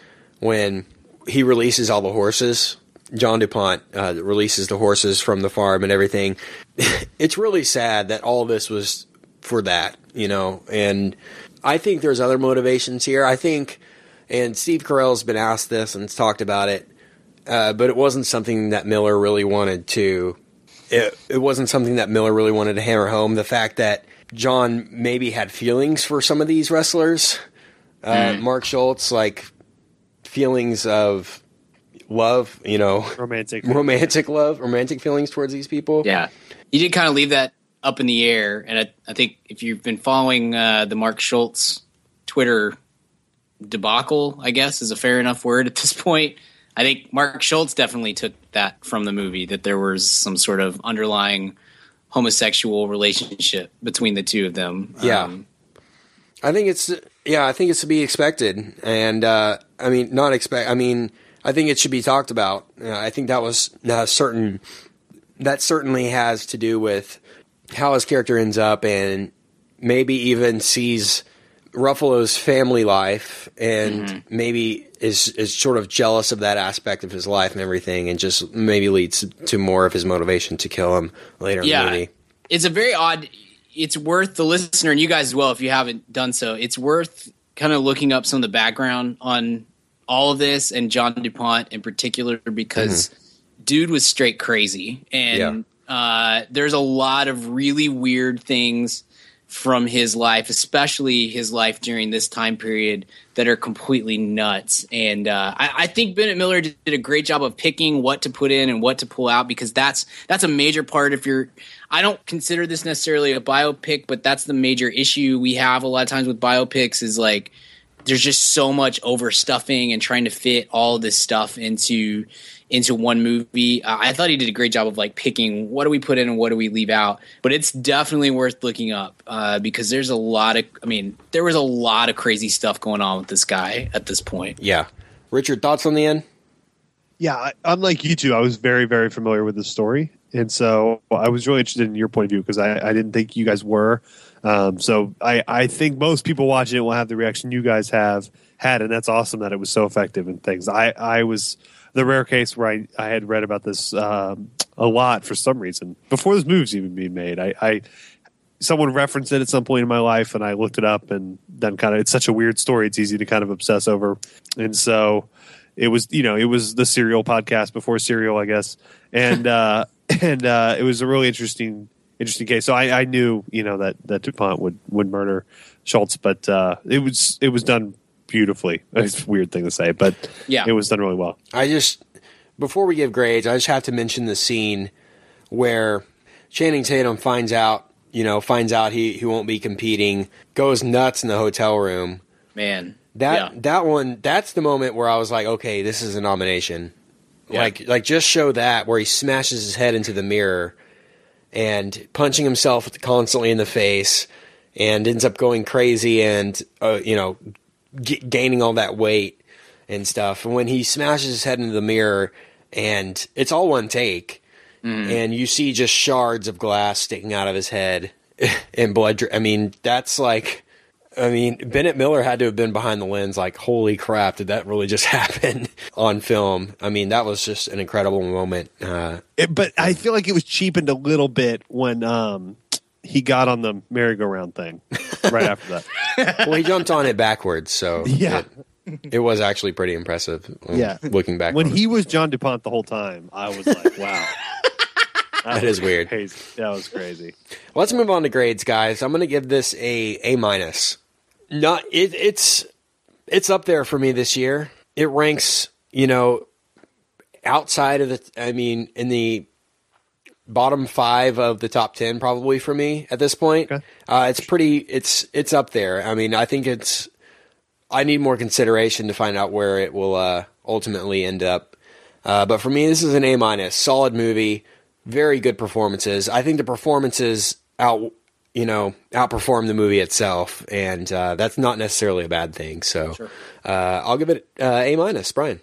when he releases all the horses. John Dupont uh, releases the horses from the farm and everything. it's really sad that all this was for that, you know. And I think there's other motivations here. I think, and Steve Carell's been asked this and talked about it, uh, but it wasn't something that Miller really wanted to. It, it wasn't something that Miller really wanted to hammer home. The fact that John maybe had feelings for some of these wrestlers, uh, Mark Schultz, like feelings of love, you know, Romantic. romantic love, romantic feelings towards these people. Yeah, you did kind of leave that up in the air, and I, I think if you've been following uh, the Mark Schultz Twitter debacle, I guess is a fair enough word at this point. I think Mark Schultz definitely took that from the movie that there was some sort of underlying homosexual relationship between the two of them. Yeah. Um, I think it's yeah, I think it's to be expected, and uh, I mean not expect. I mean, I think it should be talked about. Uh, I think that was uh, certain. That certainly has to do with how his character ends up, and maybe even sees Ruffalo's family life, and maybe is is sort of jealous of that aspect of his life and everything, and just maybe leads to more of his motivation to kill him later in the yeah, movie. it's a very odd. It's worth the listener and you guys as well if you haven't done so. It's worth kind of looking up some of the background on all of this and John Dupont in particular because dude was straight crazy and uh, there's a lot of really weird things from his life, especially his life during this time period, that are completely nuts. And uh, I, I think Bennett Miller did a great job of picking what to put in and what to pull out because that's that's a major part. If you're, I don't consider this necessarily a biopic, but that's the major issue we have a lot of times with biopics is like there's just so much overstuffing and trying to fit all this stuff into into one movie. Uh, I thought he did a great job of like picking what do we put in and what do we leave out. But it's definitely worth looking up uh, because there's a lot of. I mean, there was a lot of crazy stuff going on with this guy at this point. Yeah, Richard, thoughts on the end? Yeah, unlike you two, I was very, very familiar with the story, and so I was really interested in your point of view because I, I didn't think you guys were. Um, so I, I think most people watching it will have the reaction you guys have had, and that's awesome that it was so effective and things. I, I was the rare case where I, I had read about this um, a lot for some reason before this movie's even being made. I, I someone referenced it at some point in my life, and I looked it up, and then kind of it's such a weird story. It's easy to kind of obsess over, and so it was you know it was the serial podcast before serial, I guess, and uh, and uh, it was a really interesting interesting case. So I, I knew you know that that Dupont would would murder Schultz, but uh, it was it was done beautifully. It's a weird thing to say, but Yeah. it was done really well. I just before we give grades, I just have to mention the scene where Channing Tatum finds out, you know, finds out he he won't be competing, goes nuts in the hotel room. Man, That yeah. that one, that's the moment where I was like, okay, this is a nomination. Yeah. Like like just show that where he smashes his head into the mirror and punching himself constantly in the face and ends up going crazy and uh, you know g- gaining all that weight and stuff. And when he smashes his head into the mirror and it's all one take and you see just shards of glass sticking out of his head and blood. dri- I mean, that's like I mean, Bennett Miller had to have been behind the lens like, holy crap, did that really just happen on film? I mean, that was just an incredible moment. Uh, It, but I feel like it was cheapened a little bit when um, he got on the merry-go-round thing right after that. well, he jumped on it backwards, so Yeah. it, it was actually pretty impressive. um, Yeah. looking back, When he was John DuPont the whole time, I was like, wow. That is weird. Crazy. That was crazy. Let's move on to grades, guys. I'm going to give this a A minus. Not it, it's it's up there for me this year. It ranks, you know, outside of the. I mean, in the bottom five of the top ten, probably for me at this point. Okay. Uh, it's pretty. It's it's up there. I mean, I think it's. I need more consideration to find out where it will uh, ultimately end up. Uh, but for me, this is an A minus. Solid movie, very good performances. I think the performances out, you know, outperform the movie itself, and uh, that's not necessarily a bad thing. So, uh, I'll give it uh, A minus. Brian,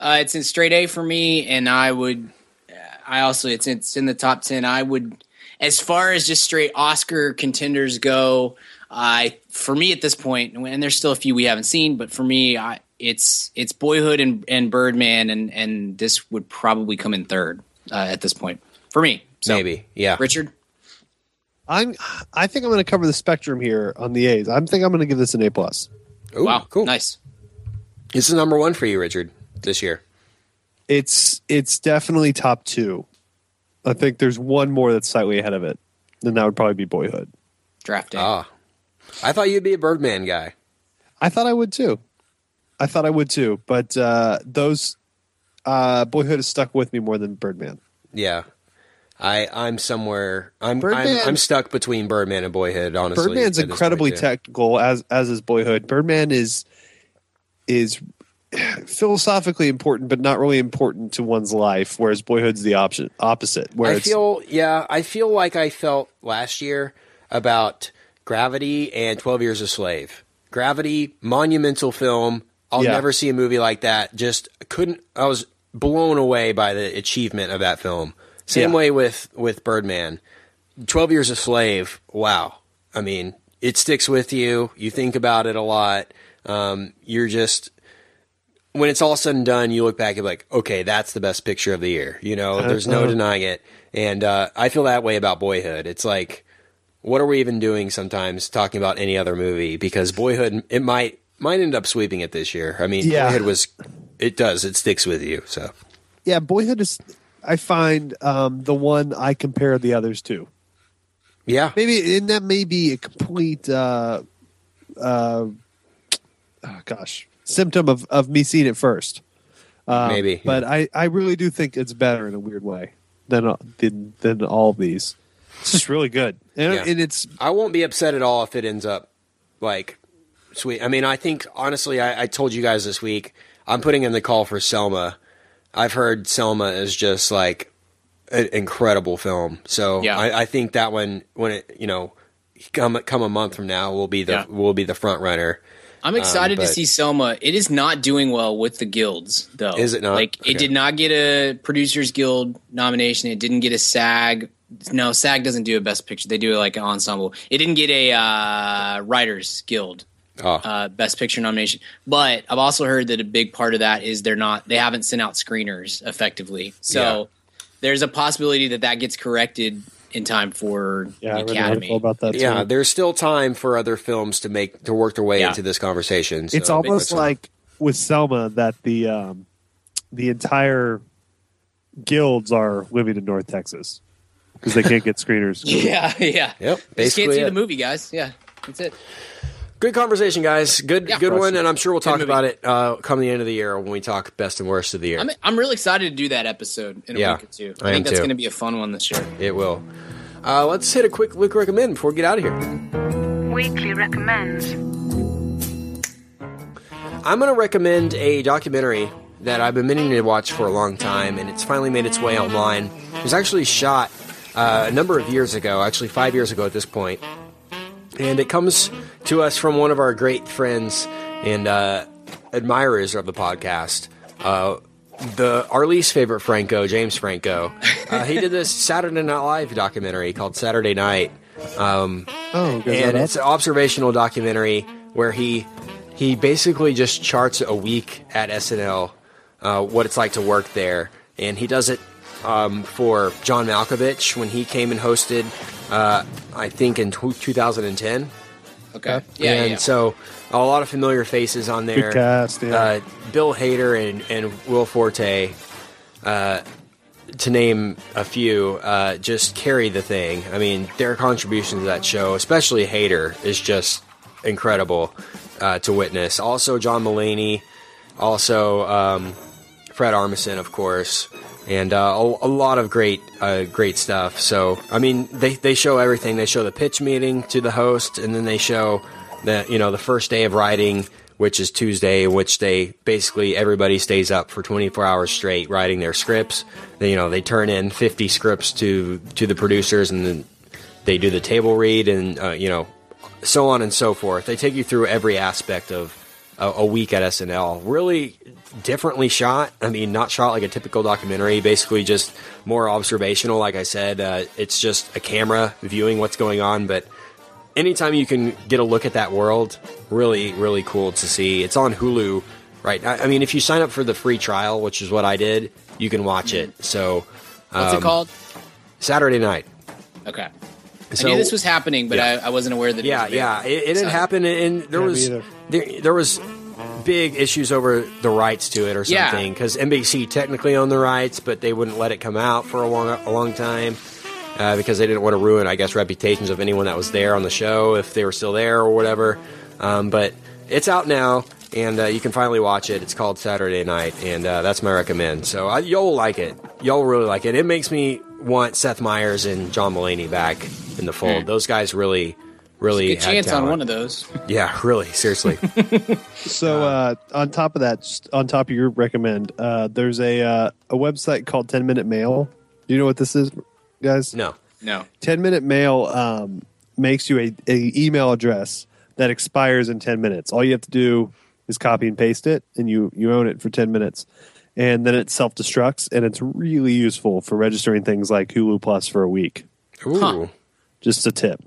Uh, it's in straight A for me, and I would. I also it's it's in the top ten. I would, as far as just straight Oscar contenders go. I for me at this point, and there's still a few we haven't seen, but for me, I, it's it's Boyhood and, and Birdman, and and this would probably come in third uh, at this point for me. So, maybe, yeah. Richard. I'm. I think I'm going to cover the spectrum here on the A's. I think I'm going to give this an A plus. Ooh, wow, cool. nice. This is number one for you, Richard, this year. It's it's definitely top two. I think there's one more that's slightly ahead of it, and that would probably be Boyhood. Draft day. Ah, I thought you'd be a Birdman guy. I thought I would too. I thought I would too, but uh, those uh, Boyhood has stuck with me more than Birdman. Yeah. I I'm somewhere I'm I'm, Birdman- I'm stuck between Birdman and Boyhood. Honestly, Birdman's incredibly point, technical, as as is Boyhood. Birdman is is philosophically important, but not really important to one's life. Whereas Boyhood's the option opposite. Where I feel yeah, I feel like I felt last year about Gravity and Twelve Years a Slave. Gravity, monumental film. I'll Yeah. never see a movie like that. Just couldn't. I was blown away by the achievement of that film. Same Yeah. way with with Birdman. Twelve Years a Slave. Wow. I mean, it sticks with you. You think about it a lot. Um, you're just when it's all said and done, you look back and be like, okay, that's the best picture of the year. You know, there's no Uh-huh. denying it. And uh, I feel that way about Boyhood. It's like, what are we even doing sometimes talking about any other movie? Because Boyhood, it might might end up sweeping it this year. I mean, Yeah. Boyhood was, it does, it sticks with you. So yeah, Boyhood is. I find um, the one I compare the others to. yeah, Maybe and that may be a complete, uh, uh, oh, gosh, symptom of of me seeing it first. Um, Maybe, but I I really do think it's better in a weird way than uh, than than all of these. It's just really good, and, Yeah. and it's I won't be upset at all if it ends up like sweet. I mean, I think honestly, I, I told you guys this week. I'm putting in the call for Selma. I've heard Selma is just like an incredible film. So Yeah. I, I think that one, when it, you know, come come a month from now, will be the Yeah. will be the front runner. I'm excited Um, to see Selma. It is not doing well with the guilds, though. Is it not? Like Okay. it did not get a Producers Guild nomination. It didn't get a SAG. No, SAG doesn't do a Best Picture. They do like an ensemble. It didn't get a uh, Writers Guild Oh, uh, Best Picture nomination. But I've also heard that a big part of that is they're not. They haven't sent out screeners effectively. So Yeah. there's a possibility that that gets corrected in time for Yeah, the Academy. article about that. yeah. too. There's still time for other films to make to work their way Yeah. into this conversation. so it's almost makes- like with Selma that the um, the entire guilds are living in North Texas because they can't get screeners. Yeah, yeah. Yep, Just can't see it. the movie, guys. Yeah, that's it. Good conversation, guys. Good, Yeah. good one, and I'm sure we'll talk about it uh, come the end of the year when we talk best and worst of the year. I'm I'm really excited to do that episode in a Yeah, week or two. I I, think that's going to be a fun one this year. it will. Uh, let's hit a quick look recommend before we get out of here. Weekly recommends. I'm going to recommend a documentary that I've been meaning to watch for a long time, and it's finally made its way online. It was actually shot uh, a number of years ago, actually five years ago at this point, and it comes to us from one of our great friends and uh, admirers of the podcast. Uh, the our least favorite Franco, James Franco, uh, he did this Saturday Night Live documentary called Saturday Night, um, Oh, and it's an observational documentary where he he basically just charts a week at SNL, uh, what it's like to work there, and he does it um, for John Malkovich when he came and hosted, uh, I think in tw 2010. Okay. Yeah, yeah, and yeah. so a lot of familiar faces on there. Good cast, yeah. uh, Bill Hader and, and Will Forte, uh, to name a few, uh, just carry the thing. I mean, their contribution to that show, especially Hader, is just incredible uh, to witness. Also, John Mulaney, also um, Fred Armisen, of course, and uh, a, a lot of great, uh, great stuff. So, I mean, they they show everything. They show the pitch meeting to the host, and then they show the you know the first day of writing, which is Tuesday, which they basically everybody stays up for 24 hours straight writing their scripts. They, you know, they turn in 50 scripts to to the producers, and then they do the table read, and uh, you know, so on and so forth. They take you through every aspect of a, a week at SNL. Really differently shot. I mean, not shot like a typical documentary. Basically, just more observational. Like I said, uh, it's just a camera viewing what's going on. But anytime you can get a look at that world, really, really cool to see. It's on Hulu, right? I, I mean, if you sign up for the free trial, which is what I did, you can watch it. So, What's um, it called? Saturday night. Okay. So- I knew this was happening, but Yeah. I, I wasn't aware that. yeah, it was yeah, it, it didn't So- happen, and there Yeah, was there, there was big issues over the rights to it or something because NBC technically owned the rights, but they wouldn't let it come out for a long a long time uh, because they didn't want to ruin, I guess, reputations of anyone that was there on the show if they were still there or whatever. Um, but it's out now. And uh, you can finally watch it. It's called Saturday Night, and uh, that's my recommend. So I, y'all will like it. Y'all will really like it. It makes me want Seth Meyers and John Mulaney back in the fold. Mm. Those guys really, really Good had chance on one of those. Yeah, really, seriously. So uh, on top of that, just on top of your recommend, uh, there's a uh, a website called Ten Minute Mail. Do you know what this is, guys? no. No. 10 minute mail um, makes you a, a email address that expires in 10 minutes all you have to do is copy and paste it and you you own it for 10 minutes and then it self-destructs and it's really useful for registering things like hulu plus for a week Ooh, Huh. just a tip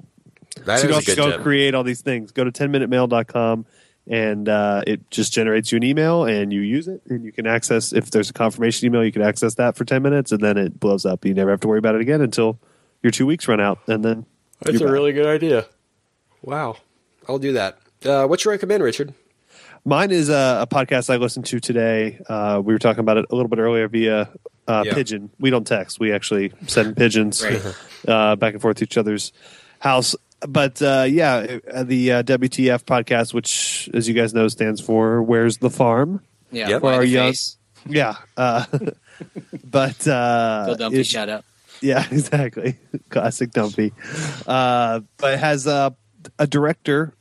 that so you is don't a good go tip. create all these things go to 10minutemail.com and uh, it just generates you an email and you use it and you can access if there's a confirmation email you can access that for 10 minutes and then it blows up you never have to worry about it again until your two weeks run out and then That's a back. really good idea. Wow, I'll do that. Uh, what you recommend, Richard? Mine is a, a podcast I listened to today. Uh, we were talking about it a little bit earlier via uh, Yeah. pigeon. We don't text. We actually send pigeons Right. uh, back and forth to each other's house. But uh, yeah, uh, the uh, WTF podcast, which, as you guys know, stands for "Where's the Farm?" Yeah. Yep. For our the young, face? yeah. Uh, but uh, Phil Dunphy, it- shout out. yeah, exactly. Classic Dunphy. Uh, but it has a, a director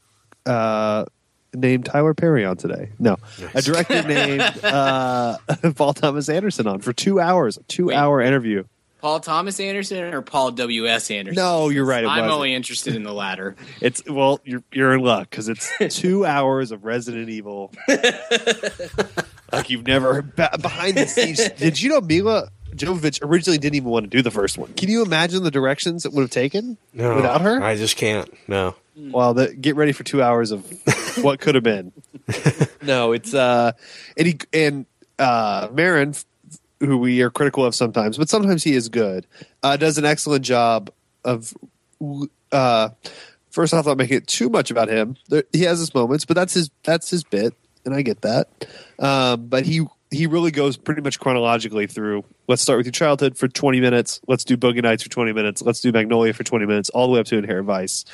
uh, named Tyler Perry on today. No, a director named uh, Paul Thomas Anderson on for two hours, a two hour interview. Paul Thomas Anderson or Paul W S Anderson? No, you're right. It I'm wasn't. only interested in the latter. It's well, you're you're in luck because it's two hours of Resident Evil, like you've never behind the scenes. Did you know Mila Jovovich originally didn't even want to do the first one? Can you imagine the directions it would have taken No, without her? I just can't. No. Well, the, get ready for two hours of what could have been. no, it's uh, and he and uh, Maron, who we are critical of sometimes, but sometimes he is good. Uh, does an excellent job of. Uh, first off, not making it too much about him. There, he has his moments, but that's his that's his bit, and I get that. Um, but he he really goes pretty much chronologically through. Let's start with your childhood for twenty minutes. Let's do Boogie Nights for twenty minutes. Let's do Magnolia for twenty minutes, all the way up to Inherent Vice.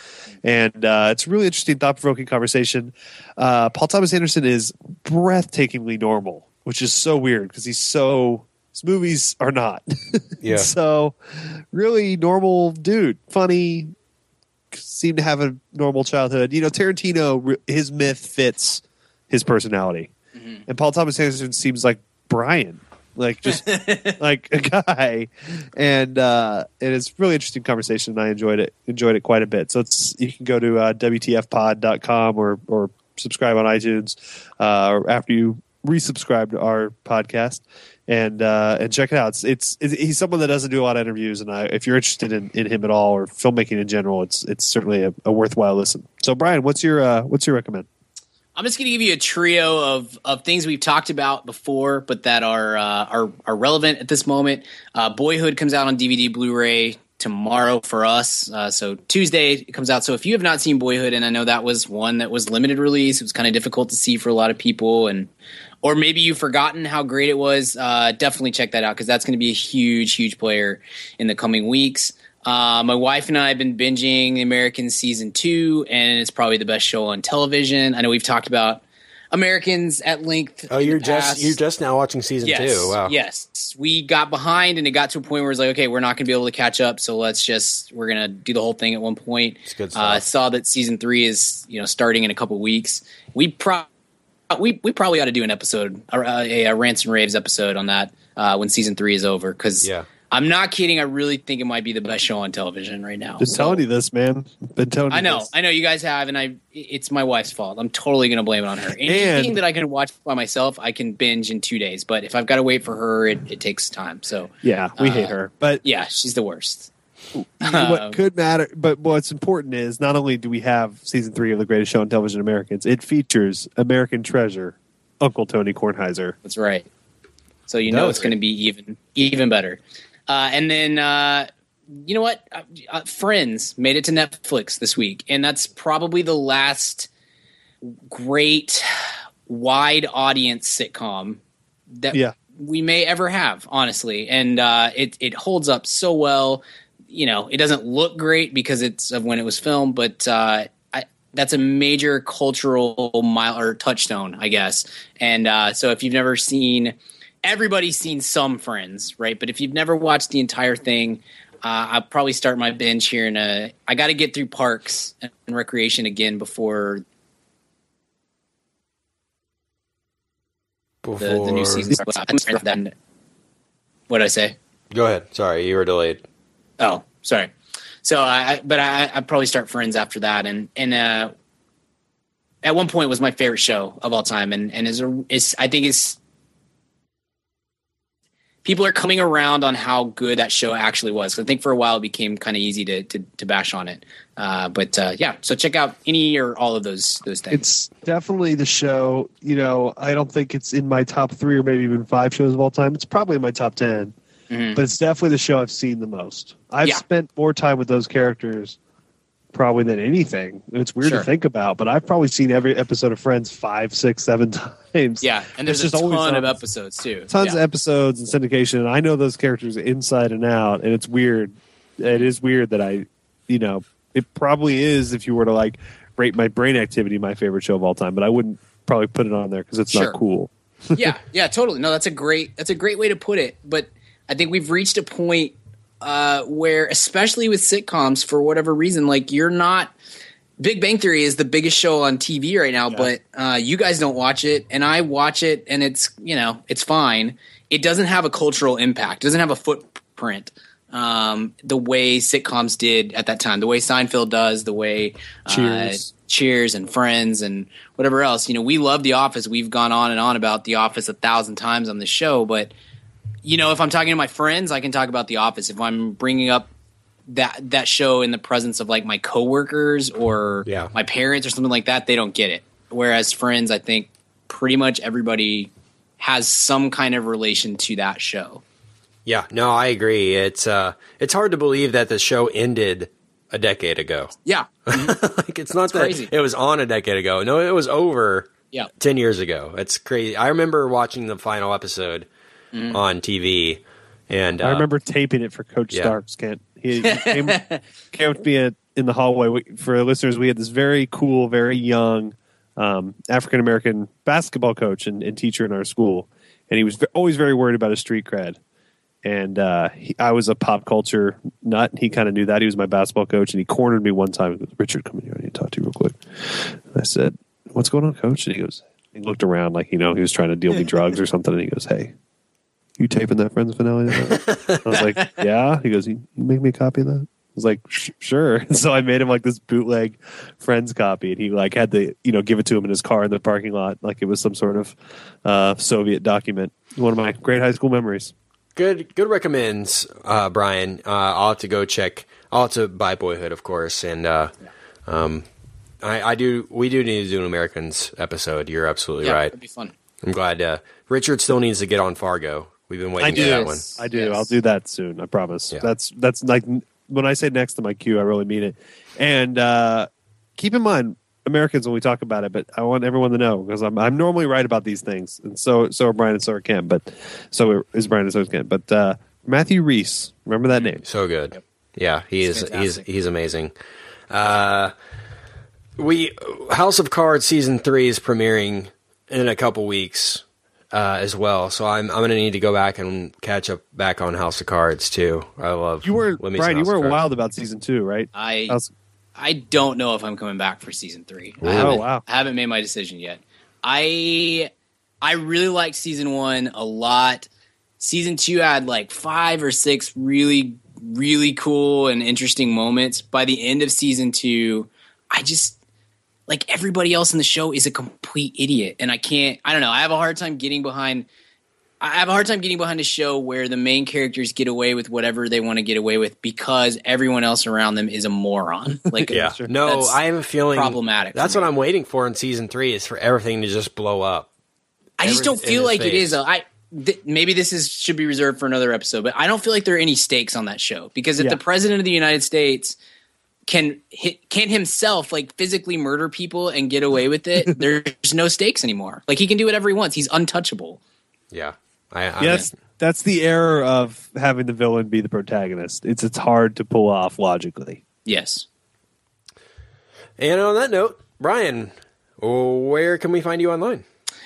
And uh, it's a really interesting, thought provoking conversation. Uh, Paul Thomas Anderson is breathtakingly normal, which is so weird because he's so. His movies are not. Yeah. so, really normal dude, funny, seemed to have a normal childhood. You know, Tarantino, his myth fits his personality, and Paul Thomas Anderson seems like Brian, like just like a guy, and uh, and it's really interesting conversation. And I enjoyed it, enjoyed it quite a bit. So it's you can go to uh, wtfpod.com or or subscribe on iTunes uh, or after you resubscribe to our podcast and uh, and check it out. It's, it's it's he's someone that doesn't do a lot of interviews, and I, if you're interested in, in him at all or filmmaking in general, it's it's certainly a, a worthwhile listen. So, Brian, what's your uh, what's your recommend? I'm just going to give you a trio of, of things we've talked about before, but that are uh, are are relevant at this moment. Uh, Boyhood comes out on DVD, Blu-ray tomorrow for us. Uh, so Tuesday it comes out. So if you have not seen Boyhood, and I know that was one that was limited release, it was kind of difficult to see for a lot of people, and or maybe you've forgotten how great it was. Uh, definitely check that out because that's going to be a huge, huge player in the coming weeks. Uh, my wife and I have been binging the Americans season two, and it's probably the best show on television. I know we've talked about Americans at length. Oh, you're just you're just now watching season yes, two. Wow. Yes, we got behind, and it got to a point where it's like, okay, we're not going to be able to catch up, so let's just we're going to do the whole thing at one point. It's good Uh, I saw that season three is you know starting in a couple weeks. We pro we we probably ought to do an episode, a, a, a rants and raves episode on that uh, when season three is over. Because Yeah. I'm not kidding. I really think it might be the best show on television right now. Been So- telling you this, man. Been telling I know, this. I know you guys have, and I. It's my wife's fault. I'm totally going to blame it on her. Anything And- that I can watch by myself, I can binge in two days. But if I've got to wait for her, it, it takes time. So Yeah, we hate Uh, her, but yeah, she's the worst. what could matter, but what's important is not only do we have season three of the greatest show on television, Americans, it features American treasure, Uncle Tony Kornheiser. That's right. So you know Does it's going to be even even better. Uh, and then uh, you know what? Uh, uh, Friends made it to Netflix this week, and that's probably the last great wide audience sitcom that Yeah. we may ever have, honestly. And uh, it it holds up so well. You know, it doesn't look great because it's of when it was filmed, but uh, I, that's a major cultural mile or touchstone, I guess. And uh, so, if you've never seen, everybody's seen some Friends, right? But if you've never watched the entire thing, uh, I'll probably start my binge here. In a, I got to get through Parks and Recreation again before the, the new Before- season. What did I say? Go ahead. Sorry, you were delayed. Oh, sorry. So I, I but I, I probably start Friends after that, and and uh, at one point it was my favorite show of all time, and and is a is I think it's people are coming around on how good that show actually was. 'Cause I think for a while it became kind of easy to, to to bash on it, uh, but uh, yeah. So check out any or all of those those things. It's definitely the show. You know, I don't think it's in my top three or maybe even five shows of all time. It's probably in my top 10 Mhm. but it's definitely the show I've seen the most. I've Yeah. spent more time with those characters probably than anything. It's weird Sure. to think about, but I've probably seen every episode of Friends five, six, seven times. yeah, and there's just a always ton of episodes too. tons yeah. of episodes and syndication and i know those characters inside and out and it's weird it is weird that i you know it probably is if you were to like rate my brain activity my favorite show of all time but i wouldn't probably put it on there because it's Sure. not cool yeah, yeah, totally. No, that's a great that's a great way to put it. But I think we've reached a point uh, where, especially with sitcoms, for whatever reason, like you're not Big Bang Theory is the biggest show on TV right now, but uh, you guys don't watch it, and I watch it, and it's you know it's fine. It doesn't have a cultural impact. It doesn't have a footprint um, the way sitcoms did at that time. The way Seinfeld does. The way uh, Cheers. Cheers and Friends and whatever else. You know, we love The Office. We've gone on and on about The Office a thousand times on the show, but you know, if I'm talking to my friends, I can talk about The Office. If I'm bringing up that that show in the presence of like my coworkers or Yeah. my parents or something like that, they don't get it. Whereas Friends, I think pretty much everybody has some kind of relation to that show. Yeah, no, I agree. It's uh, it's hard to believe that the show ended a decade ago. Yeah, like it's not that crazy. it was on a decade ago. No, it was over yeah. ten years ago. It's crazy. I remember watching the final episode Mm-hmm. on TV, and uh, I remember taping it for Coach yeah. Starks. Kent. He, he came, came up to me at, in the hallway. We, for listeners, we had this very cool, very young um, African American basketball coach and, and teacher in our school, and he was ve- always very worried about his street cred. And uh, he, I was a pop culture nut. and He kind of knew that. He was my basketball coach, and he cornered me one time. He goes, Richard, come in here. I need to talk to you real quick. And I said, "What's going on, coach?" And he goes, he looked around like you know he was trying to deal me drugs or something. And he goes, "Hey, you taping that Friends finale?" I was like, "Yeah." He goes, "You, you make me a copy of that?" I was like, "Sure." And so I made him like this bootleg Friends copy, and he like had to you know give it to him in his car in the parking lot, like it was some sort of uh, Soviet document. One of my great high school memories. good good recommends, uh, Brian. Uh, I'll have to go check. I'll have to buy Boyhood, of course, and uh, um, I, I do. We do need to do an Americans episode. You're absolutely Yeah, right. it'd be fun. I'm glad. Uh, Richard still needs to get on Fargo. We've been waiting I for do. that one. I do. Yes. I'll do that soon. I promise. Yeah. That's that's like when I say next to my queue, I really mean it. And uh, keep in mind, Americans, when we talk about it, but I want everyone to know because I'm I'm normally right about these things, and so so are Brian and so are Ken, but so is Brian and so is Ken. But uh, Matthew Rhys, remember that name? So good. Yeah, he He's is. He's he's amazing. Uh, we House of Cards season three is premiering in a couple weeks uh, as well. So I'm I'm gonna need to go back and catch up back on House of Cards too. I love You were let me see Brian. You House of were Cards. wild about season two, right? I House- I don't know if I'm coming back for season three. I Oh, haven't, wow. I haven't made my decision yet. I I really liked season one a lot. Season two had like five or six really really cool and interesting moments. By the end of season two, I just like everybody else in the show is a complete idiot, and I can't. I don't know. I have a hard time getting behind. I have a hard time getting behind a show where the main characters get away with whatever they want to get away with because everyone else around them is a moron. Like, Yeah, no, I have a feeling problematic. for That's me. what I'm waiting for in season three is for everything to just blow up. I just don't feel like his it is. face. Though. I th- maybe this is should be reserved for another episode, but I don't feel like there are any stakes on that show because if Yeah. the president of the United States can hit, can himself like physically murder people and get away with it, there's no stakes anymore. Like he can do whatever he wants. He's untouchable. Yeah, I, I Yes, that's the error of having the villain be the protagonist. It's it's hard to pull off logically. Yes. And on that note, Brian, where can we find you online?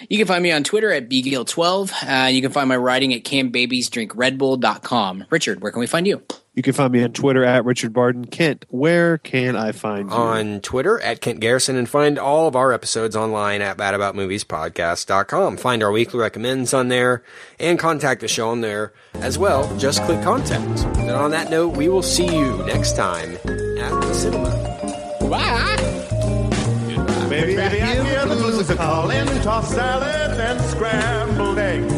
You can find me on Twitter at bgill12. Uh, you can find my writing at canbabiesdrinkredbull.com. Richard, where can we find you? You can find me on Twitter at Richard Barden. Kent, where can I find you? on Twitter at Kent Garrison and find all of our episodes online at badaboutmoviespodcast.com. Find our weekly recommends on there and contact the show on there as well. Just click contact. And on that note, we will see you next time at the cinema. Bye. Maybe, maybe I hear the blues are calling, tossed salad and scrambled eggs.